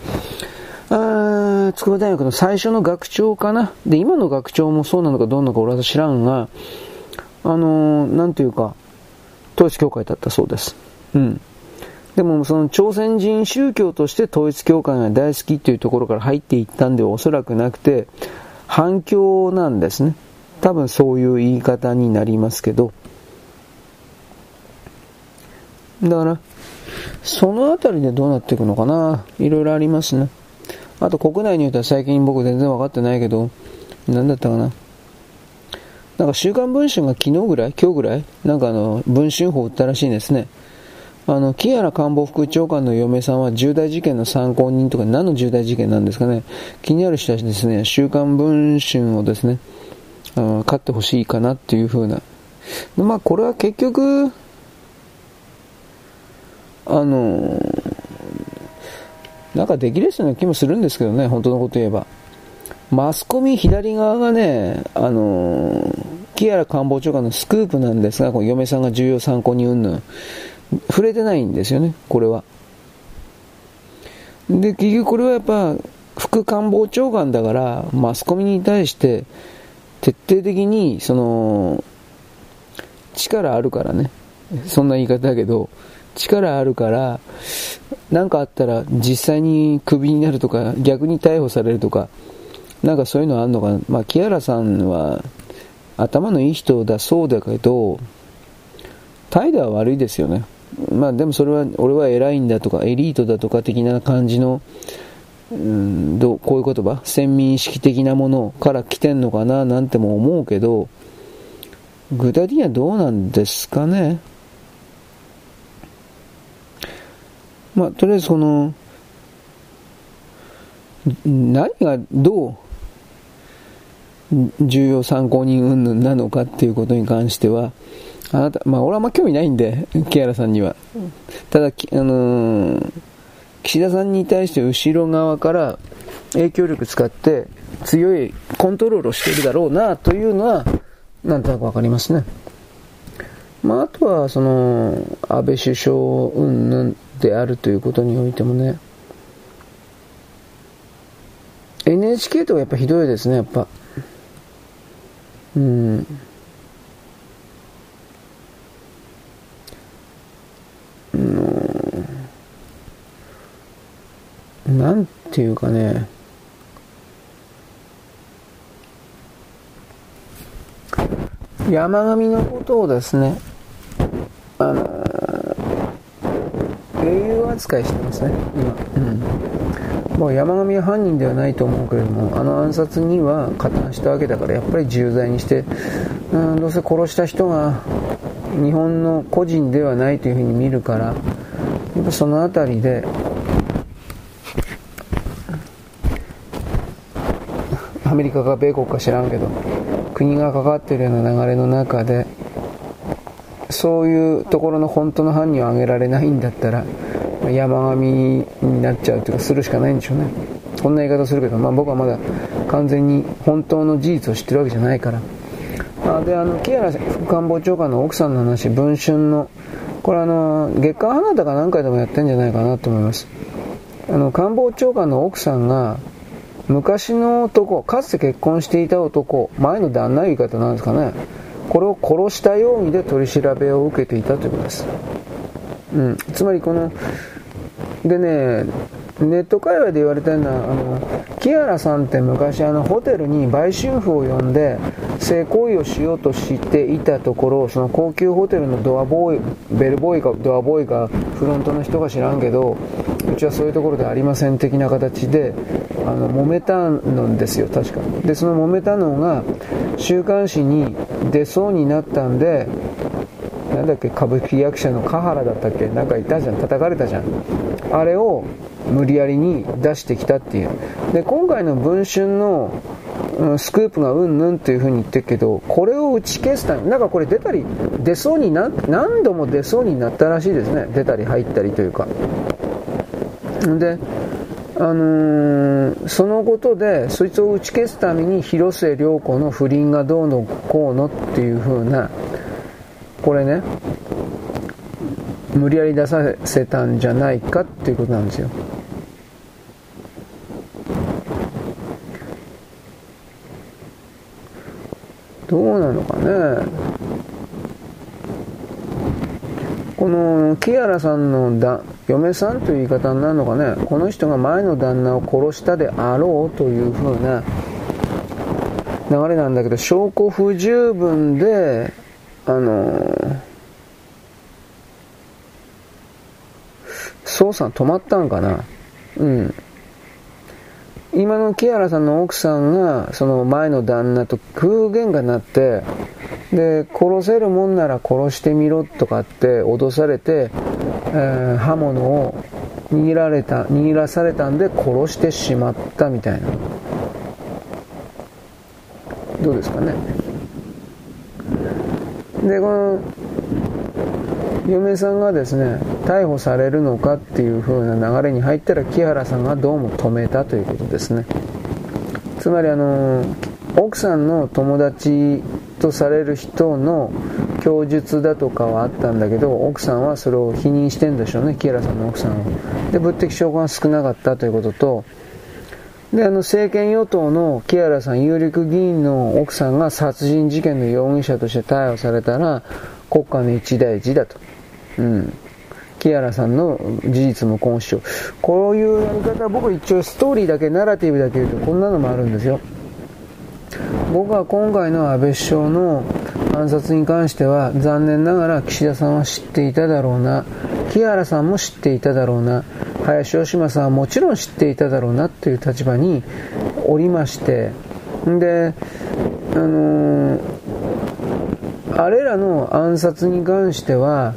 あ筑波大学の最初の学長かな？で、今の学長もそうなのかどうなのか俺は知らんが、あのー、なんていうか、統一教会だったそうです。うん。でもその朝鮮人宗教として統一教会が大好きっていうところから入っていったんではおそらくなくて、反響なんですね。多分そういう言い方になりますけど。だから、そのあたりでどうなっていくのかな。いろいろありますね。あと国内においては最近僕全然分かってないけど、何だったかな。なんか週刊文春が昨日ぐらい今日ぐらいなんかあの、文春法を売ったらしいんですね。あの、木原官房副長官の嫁さんは重大事件の参考人とか何の重大事件なんですかね。気になる人はですね、週刊文春をですね、あ買ってほしいかなっていうふうな。まあ、これは結局、あの、なんかできる人な気もするんですけどね、本当のこと言えば。マスコミ左側がね、あの、木原官房長官のスクープなんですが、この嫁さんが重要参考人うんぬん。触れてないんですよね、これは。で、結局これはやっぱ、副官房長官だから、マスコミに対して、徹底的に、その、力あるからね。そんな言い方だけど、力あるから、何かあったら実際にクビになるとか、逆に逮捕されるとか、なんかそういうのあるのかな。まあ、木原さんは頭のいい人だそうだけど、態度は悪いですよね。まあでもそれは、俺は偉いんだとか、エリートだとか的な感じの、うん、どうこういう言葉、先民意識的なものから来てんのかな？なんても思うけど、具体的にはどうなんですかね？まあ、とりあえずこの、何がどう重要参考人云々なのかっていうことに関しては、あなた、まあ俺はあんま興味ないんで、木原さんには。ただ、あのー、岸田さんに対して後ろ側から影響力使って強いコントロールをしているだろうなというのは、なんとなくわかりますね。まああとは、その、安倍首相云々であるということにおいてもね、NHK とかやっぱひどいですね、やっぱ。うん。なんていうかね、山上のことをですね、あの英雄扱いしてますね、今。うん。もう山上は犯人ではないと思うけれども、あの暗殺には加担したわけだから、やっぱり重罪にして、うん、どうせ殺した人が日本の個人ではないというふうに見るから、やっぱその辺りで、アメリカか米国か知らんけど、国が関わっているような流れの中で、そういうところの本当の犯人を挙げられないんだったら、山上になっちゃうというか、するしかないんでしょうね。こんな言い方するけど、まあ僕はまだ完全に本当の事実を知ってるわけじゃないから。あで、あの、木原副官房長官の奥さんの話、文春の、これあの、月刊花田か何回でもやってんじゃないかなと思います。あの、官房長官の奥さんが、昔の男、かつて結婚していた男、前の旦那言い方なんですかね。これを殺した容疑で取り調べを受けていたということです。うん、つまりこの、でね、ネット界隈で言われてるのは、あの、木原さんって昔あのホテルに売春婦を呼んで性行為をしようとしていたところ、その高級ホテルのドアボーイ、ベルボーイかドアボーイかフロントの人か知らんけど、うちはそういうところでありません的な形で、あの、揉めたんですよ、確か。で、その揉めたのが、週刊誌に出そうになったんで、なんだっけ、歌舞伎役者の香原だったっけ？なんかいたじゃん、叩かれたじゃん。あれを無理やりに出してきたっていう。で、今回の文春の、うん、スクープがうんぬんっていう風に言ってるけど、これを打ち消すため、なんかこれ出たり、出そうにな、何度も出そうになったらしいですね。出たり入ったりというか。で、あのー、そのことで、そいつを打ち消すために広末涼子の不倫がどうのこうのっていう風な、これね、無理やり出させたんじゃないかっていうことなんですよ。どうなのかね。この木原さんのだ嫁さんという言い方になるのかね、この人が前の旦那を殺したであろうというふうな流れなんだけど、証拠不十分で、あの捜査止まったんかな？うん。今の木原さんの奥さんが、その前の旦那と空喧嘩になって、で、殺せるもんなら殺してみろとかって脅されて、えー、刃物を握られた、握らされたんで殺してしまったみたいな。どうですかね？で、この、嫁さんがですね、逮捕されるのかっていう風な流れに入ったら木原さんがどうも止めたということですね。つまりあの、奥さんの友達とされる人の供述だとかはあったんだけど、奥さんはそれを否認してんでしょうね、木原さんの奥さんは。で、物的証拠が少なかったということと、で、あの、政権与党の木原さん、有力議員の奥さんが殺人事件の容疑者として逮捕されたら、国家の一大事だと。うん。木原さんの事実無根主張。こういうやり方は僕一応ストーリーだけ、ナラティブだけ言うとこんなのもあるんですよ。僕は今回の安倍首相の暗殺に関しては残念ながら岸田さんは知っていただろうな。木原さんも知っていただろうな。林芳正さんはもちろん知っていただろうなという立場におりまして。であのー、あれらの暗殺に関しては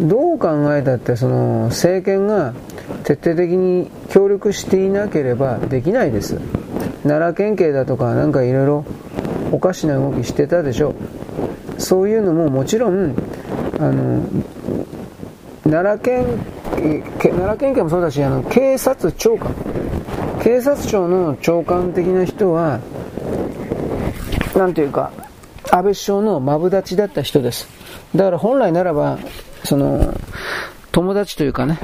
どう考えたってその政権が徹底的に協力していなければできないです。奈良県警だとかなんかいろいろおかしな動きしてたでしょそういうのももちろんあの奈良県奈良県警もそうだしあの警察長官警察庁の長官的な人はなんていうか安倍首相のマブダチだった人です。だから本来ならばその友達というかね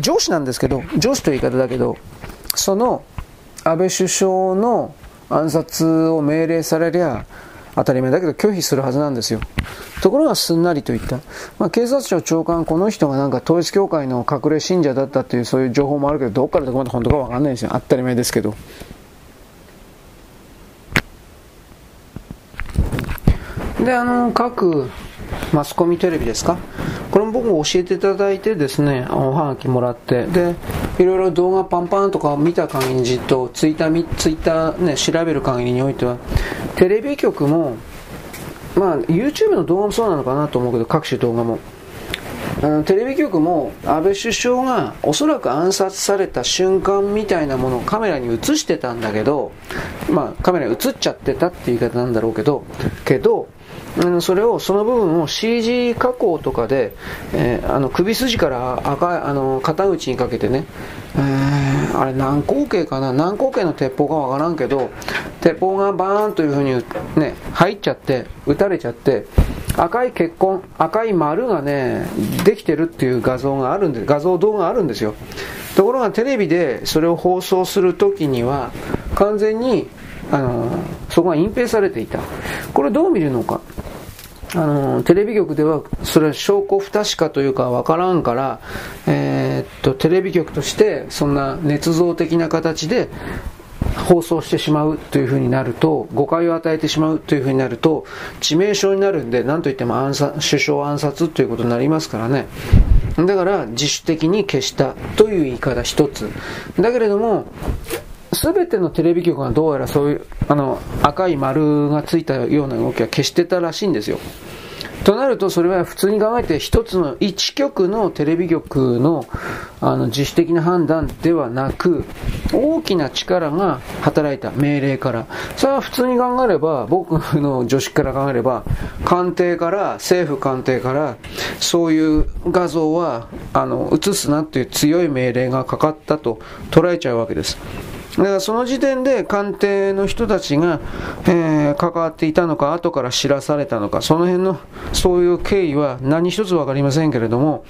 上司なんですけど上司という言い方だけどその安倍首相の暗殺を命令されりゃ当たり前だけど拒否するはずなんですよ。ところがすんなりと言った。まあ、警察庁長官、この人がなんか統一教会の隠れ信者だったっていうそういう情報もあるけど、どっからどこまで本当かわかんないですよ。当たり前ですけど。で、あの、各マスコミテレビですか？これも僕も教えていただいてですね、おはがきもらって、で、いろいろ動画パンパンとか見た限りと、ツイッター、ツイッターね、調べる限りにおいては、テレビ局も、まあ、YouTube の動画もそうなのかなと思うけど、各種動画も。あのテレビ局も安倍首相がおそらく暗殺された瞬間みたいなものをカメラに映してたんだけど、まあ、カメラに映っちゃってたっていう言い方なんだろうけど、けど、それをその部分を CG 加工とかで、えー、あの首筋から赤いあの肩口にかけてね、えー、あれ何口径かな？何口径の鉄砲かわからんけど鉄砲がバーンというふうに、ね、入っちゃって撃たれちゃって赤い血痕赤い丸がねできてるっていう画像があるんで画像動画があるんですよ。ところがテレビでそれを放送するときには完全にあのそこが隠蔽されていたこれどう見るのかあの、テレビ局では、それは証拠不確かというかわからんから、えー、っと、テレビ局として、そんな捏造的な形で、放送してしまうというふうになると、誤解を与えてしまうというふうになると、致命傷になるんで、なんといっても暗殺、首相暗殺ということになりますからね。だから、自主的に消したという言い方一つ。だけれども、すべてのテレビ局がどうやらそういう、あの、赤い丸がついたような動きは消してたらしいんですよ。となると、それは普通に考えて一つの一局のテレビ局のあの自主的な判断ではなく、大きな力が働いた命令から。それは普通に考えれば、僕の常識から考えれば、官邸から、政府官邸から、そういう画像は、あの、映すなっていう強い命令がかかったと捉えちゃうわけです。だからその時点で官邸の人たちが、えー、関わっていたのか、後から知らされたのか、その辺のそういう経緯は何一つ分かりませんけれども、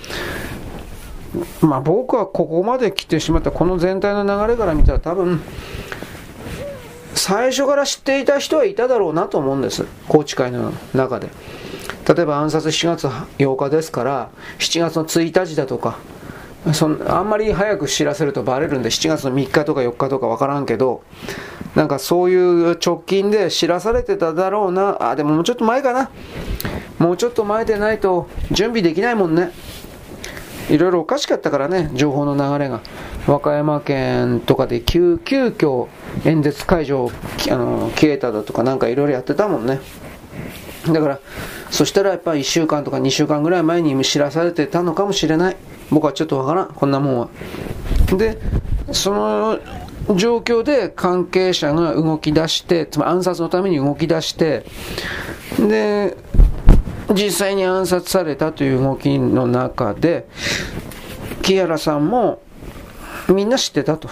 まあ、僕はここまで来てしまったこの全体の流れから見たら多分最初から知っていた人はいただろうなと思うんです。宏池会の中で。例えば暗殺7月8日ですから7月の1日だとかそんあんまり早く知らせるとバレるんで7月の3日とか4日とか分からんけどなんかそういう直近で知らされてただろうな。あでももうちょっと前かな。もうちょっと前でないと準備できないもんね。いろいろおかしかったからね情報の流れが。和歌山県とかで急急遽演説会場あの消えただとかなんかいろいろやってたもんね。だからそしたらやっぱ1週間とか2週間ぐらい前に知らされてたのかもしれない。僕はちょっとわからん。こんなもんは。でその状況で関係者が動き出してつまり暗殺のために動き出してで実際に暗殺されたという動きの中で木原さんもみんな知ってたと。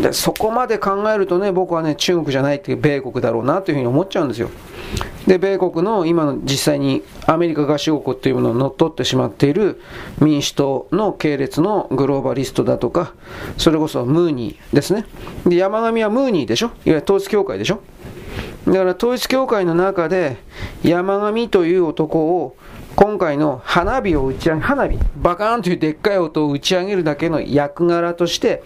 でそこまで考えるとね僕はね中国じゃないっていう米国だろうなというふうに思っちゃうんですよ。で、米国の今の実際にアメリカ合衆国というものを乗っ取ってしまっている民主党の系列のグローバリストだとか、それこそムーニーですね。で、山上はムーニーでしょ？いわゆる統一教会でしょ？だから統一教会の中で山上という男を今回の花火を打ち上げ、花火、バカーンというでっかい音を打ち上げるだけの役柄として、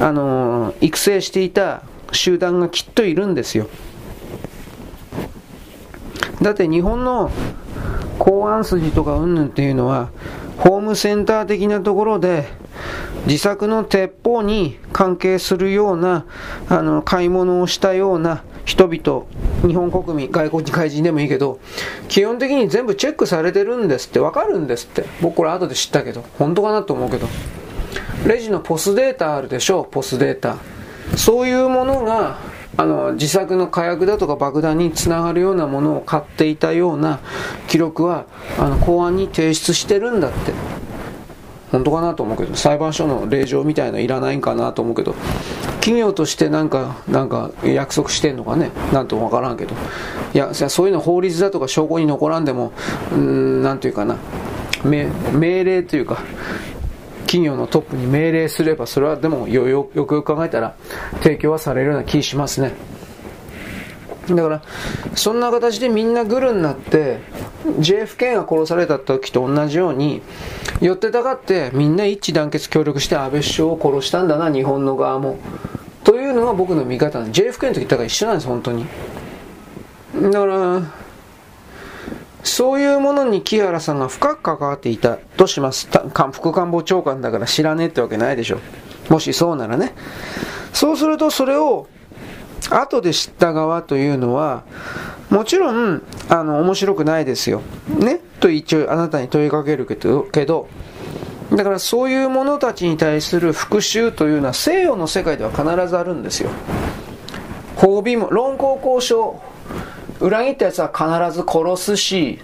あのー、育成していた集団がきっといるんですよ。だって日本の公安筋とかうんぬんっていうのは、ホームセンター的なところで、自作の鉄砲に関係するような、あの、買い物をしたような人々、日本国民、外国人外人でもいいけど、基本的に全部チェックされてるんですって、わかるんですって。僕これ後で知ったけど、本当かなと思うけど。レジのポスデータあるでしょう、ポスデータ。そういうものが、あの、自作の火薬だとか爆弾につながるようなものを買っていたような記録は、あの、公安に提出してるんだって。本当かなと思うけど、裁判所の令状みたいのいらないんかなと思うけど、企業としてなんか、なんか約束してんのかね、なんともわからんけど、いや、そういうの法律だとか証拠に残らんでも、うん、なんていうかな、命令というか、企業のトップに命令すれば、それはでもよよよくよく考えたら、提供はされるような気しますね。だから、そんな形でみんなグルになって、JFK が殺された時と同じように、寄ってたかってみんな一致団結協力して安倍首相を殺したんだな、日本の側も。というのが僕の見方 JFK の時だから一緒なんです、本当に。だから、そういうものに木原さんが深く関わっていたとします。副官房長官だから知らねえってわけないでしょ。もしそうならね。そうするとそれを後で知った側というのは、もちろん、あの、面白くないですよ。ね？と一応あなたに問いかけるけど、けどだからそういう者たちに対する復讐というのは西洋の世界では必ずあるんですよ。褒美も、論功交渉、裏切ったやつは必ず殺すし、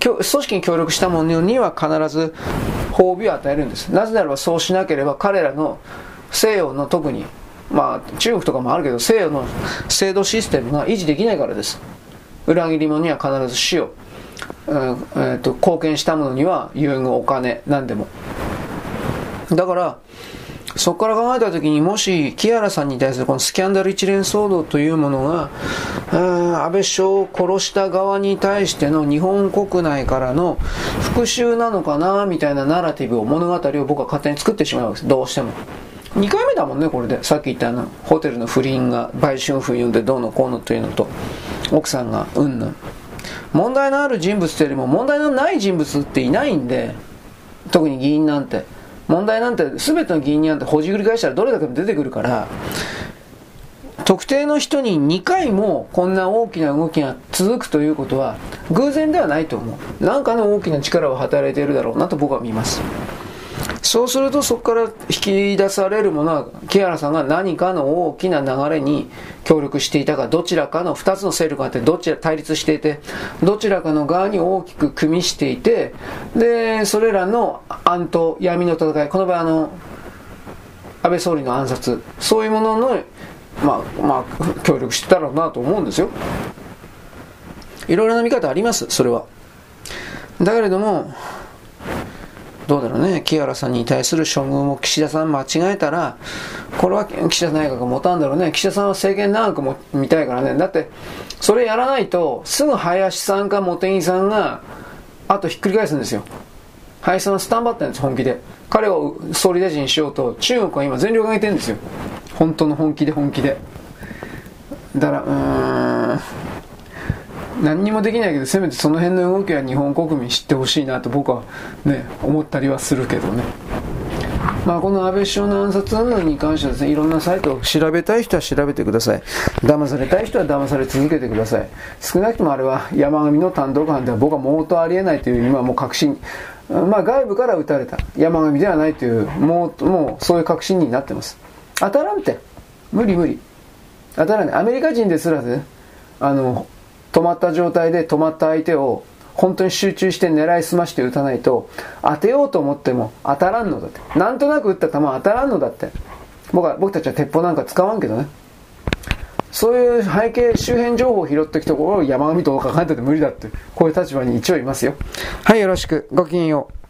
組織に協力した者には必ず褒美を与えるんです。なぜならばそうしなければ彼らの西洋の特にまあ、中国とかもあるけど西洋の制度システムが維持できないからです裏切り者には必ず死を、えーと、貢献した者には優遇お金何でもだからそこから考えた時にもし木原さんに対するこのスキャンダル一連騒動というものが安倍首相を殺した側に対しての日本国内からの復讐なのかなみたいなナラティブを物語を僕は勝手に作ってしまうんです。どうしても。2回目だもんねこれで。さっき言ったあのホテルの不倫が売春婦呼んでどうのこうのというのと奥さんがうんぬん。問題のある人物というよりも問題のない人物っていないんで特に議員なんて。問題なんて全ての議員になんてほじくり返したらどれだけ出てくるから特定の人に2回もこんな大きな動きが続くということは偶然ではないと思う。何かの大きな力を働いているだろうなと僕は見ます。そうするとそこから引き出されるものは木原さんが何かの大きな流れに協力していたかどちらかの2つの勢力があってどちら対立していてどちらかの側に大きく組みしていてでそれらの暗闘闇の戦い。この場合あの安倍総理の暗殺そういうもののまあまあ協力してたろうなと思うんですよ。いろいろな見方ありますそれは。だけれどもどうだろうね、木原さんに対する処遇も岸田さん間違えたら、これは岸田内閣が持たんだろうね。岸田さんは政権長くも見たいからね。だって、それやらないと、すぐ林さんか茂木さんが、あとひっくり返すんですよ。林さんはスタンバってんです、本気で。彼を総理大臣にしようと、中国は今全力挙げてるんですよ。本当の本気で本気で。だから、うーん。何にもできないけどせめてその辺の動きは日本国民知ってほしいなと僕はね思ったりはするけどね。まあこの安倍首相の暗殺に関してはですねいろんなサイトを調べたい人は調べてください。騙されたい人は騙され続けてください。少なくともあれは山上の単独犯では僕はもうとありえないという今もう確信。まあ外部から撃たれた。山上ではないというもうもうそういう確信になってます。当たらんて。無理無理。当たらないアメリカ人ですらねあの止まった状態で止まった相手を本当に集中して狙いすまして打たないと当てようと思っても当たらんのだってなんとなく打った球当たらんのだって僕は僕たちは鉄砲なんか使わんけどねそういう背景、周辺情報を拾ってきたところを山上とか考えてて無理だって、こういう立場に一応いますよ。はい、よろしく。ごきげんよう。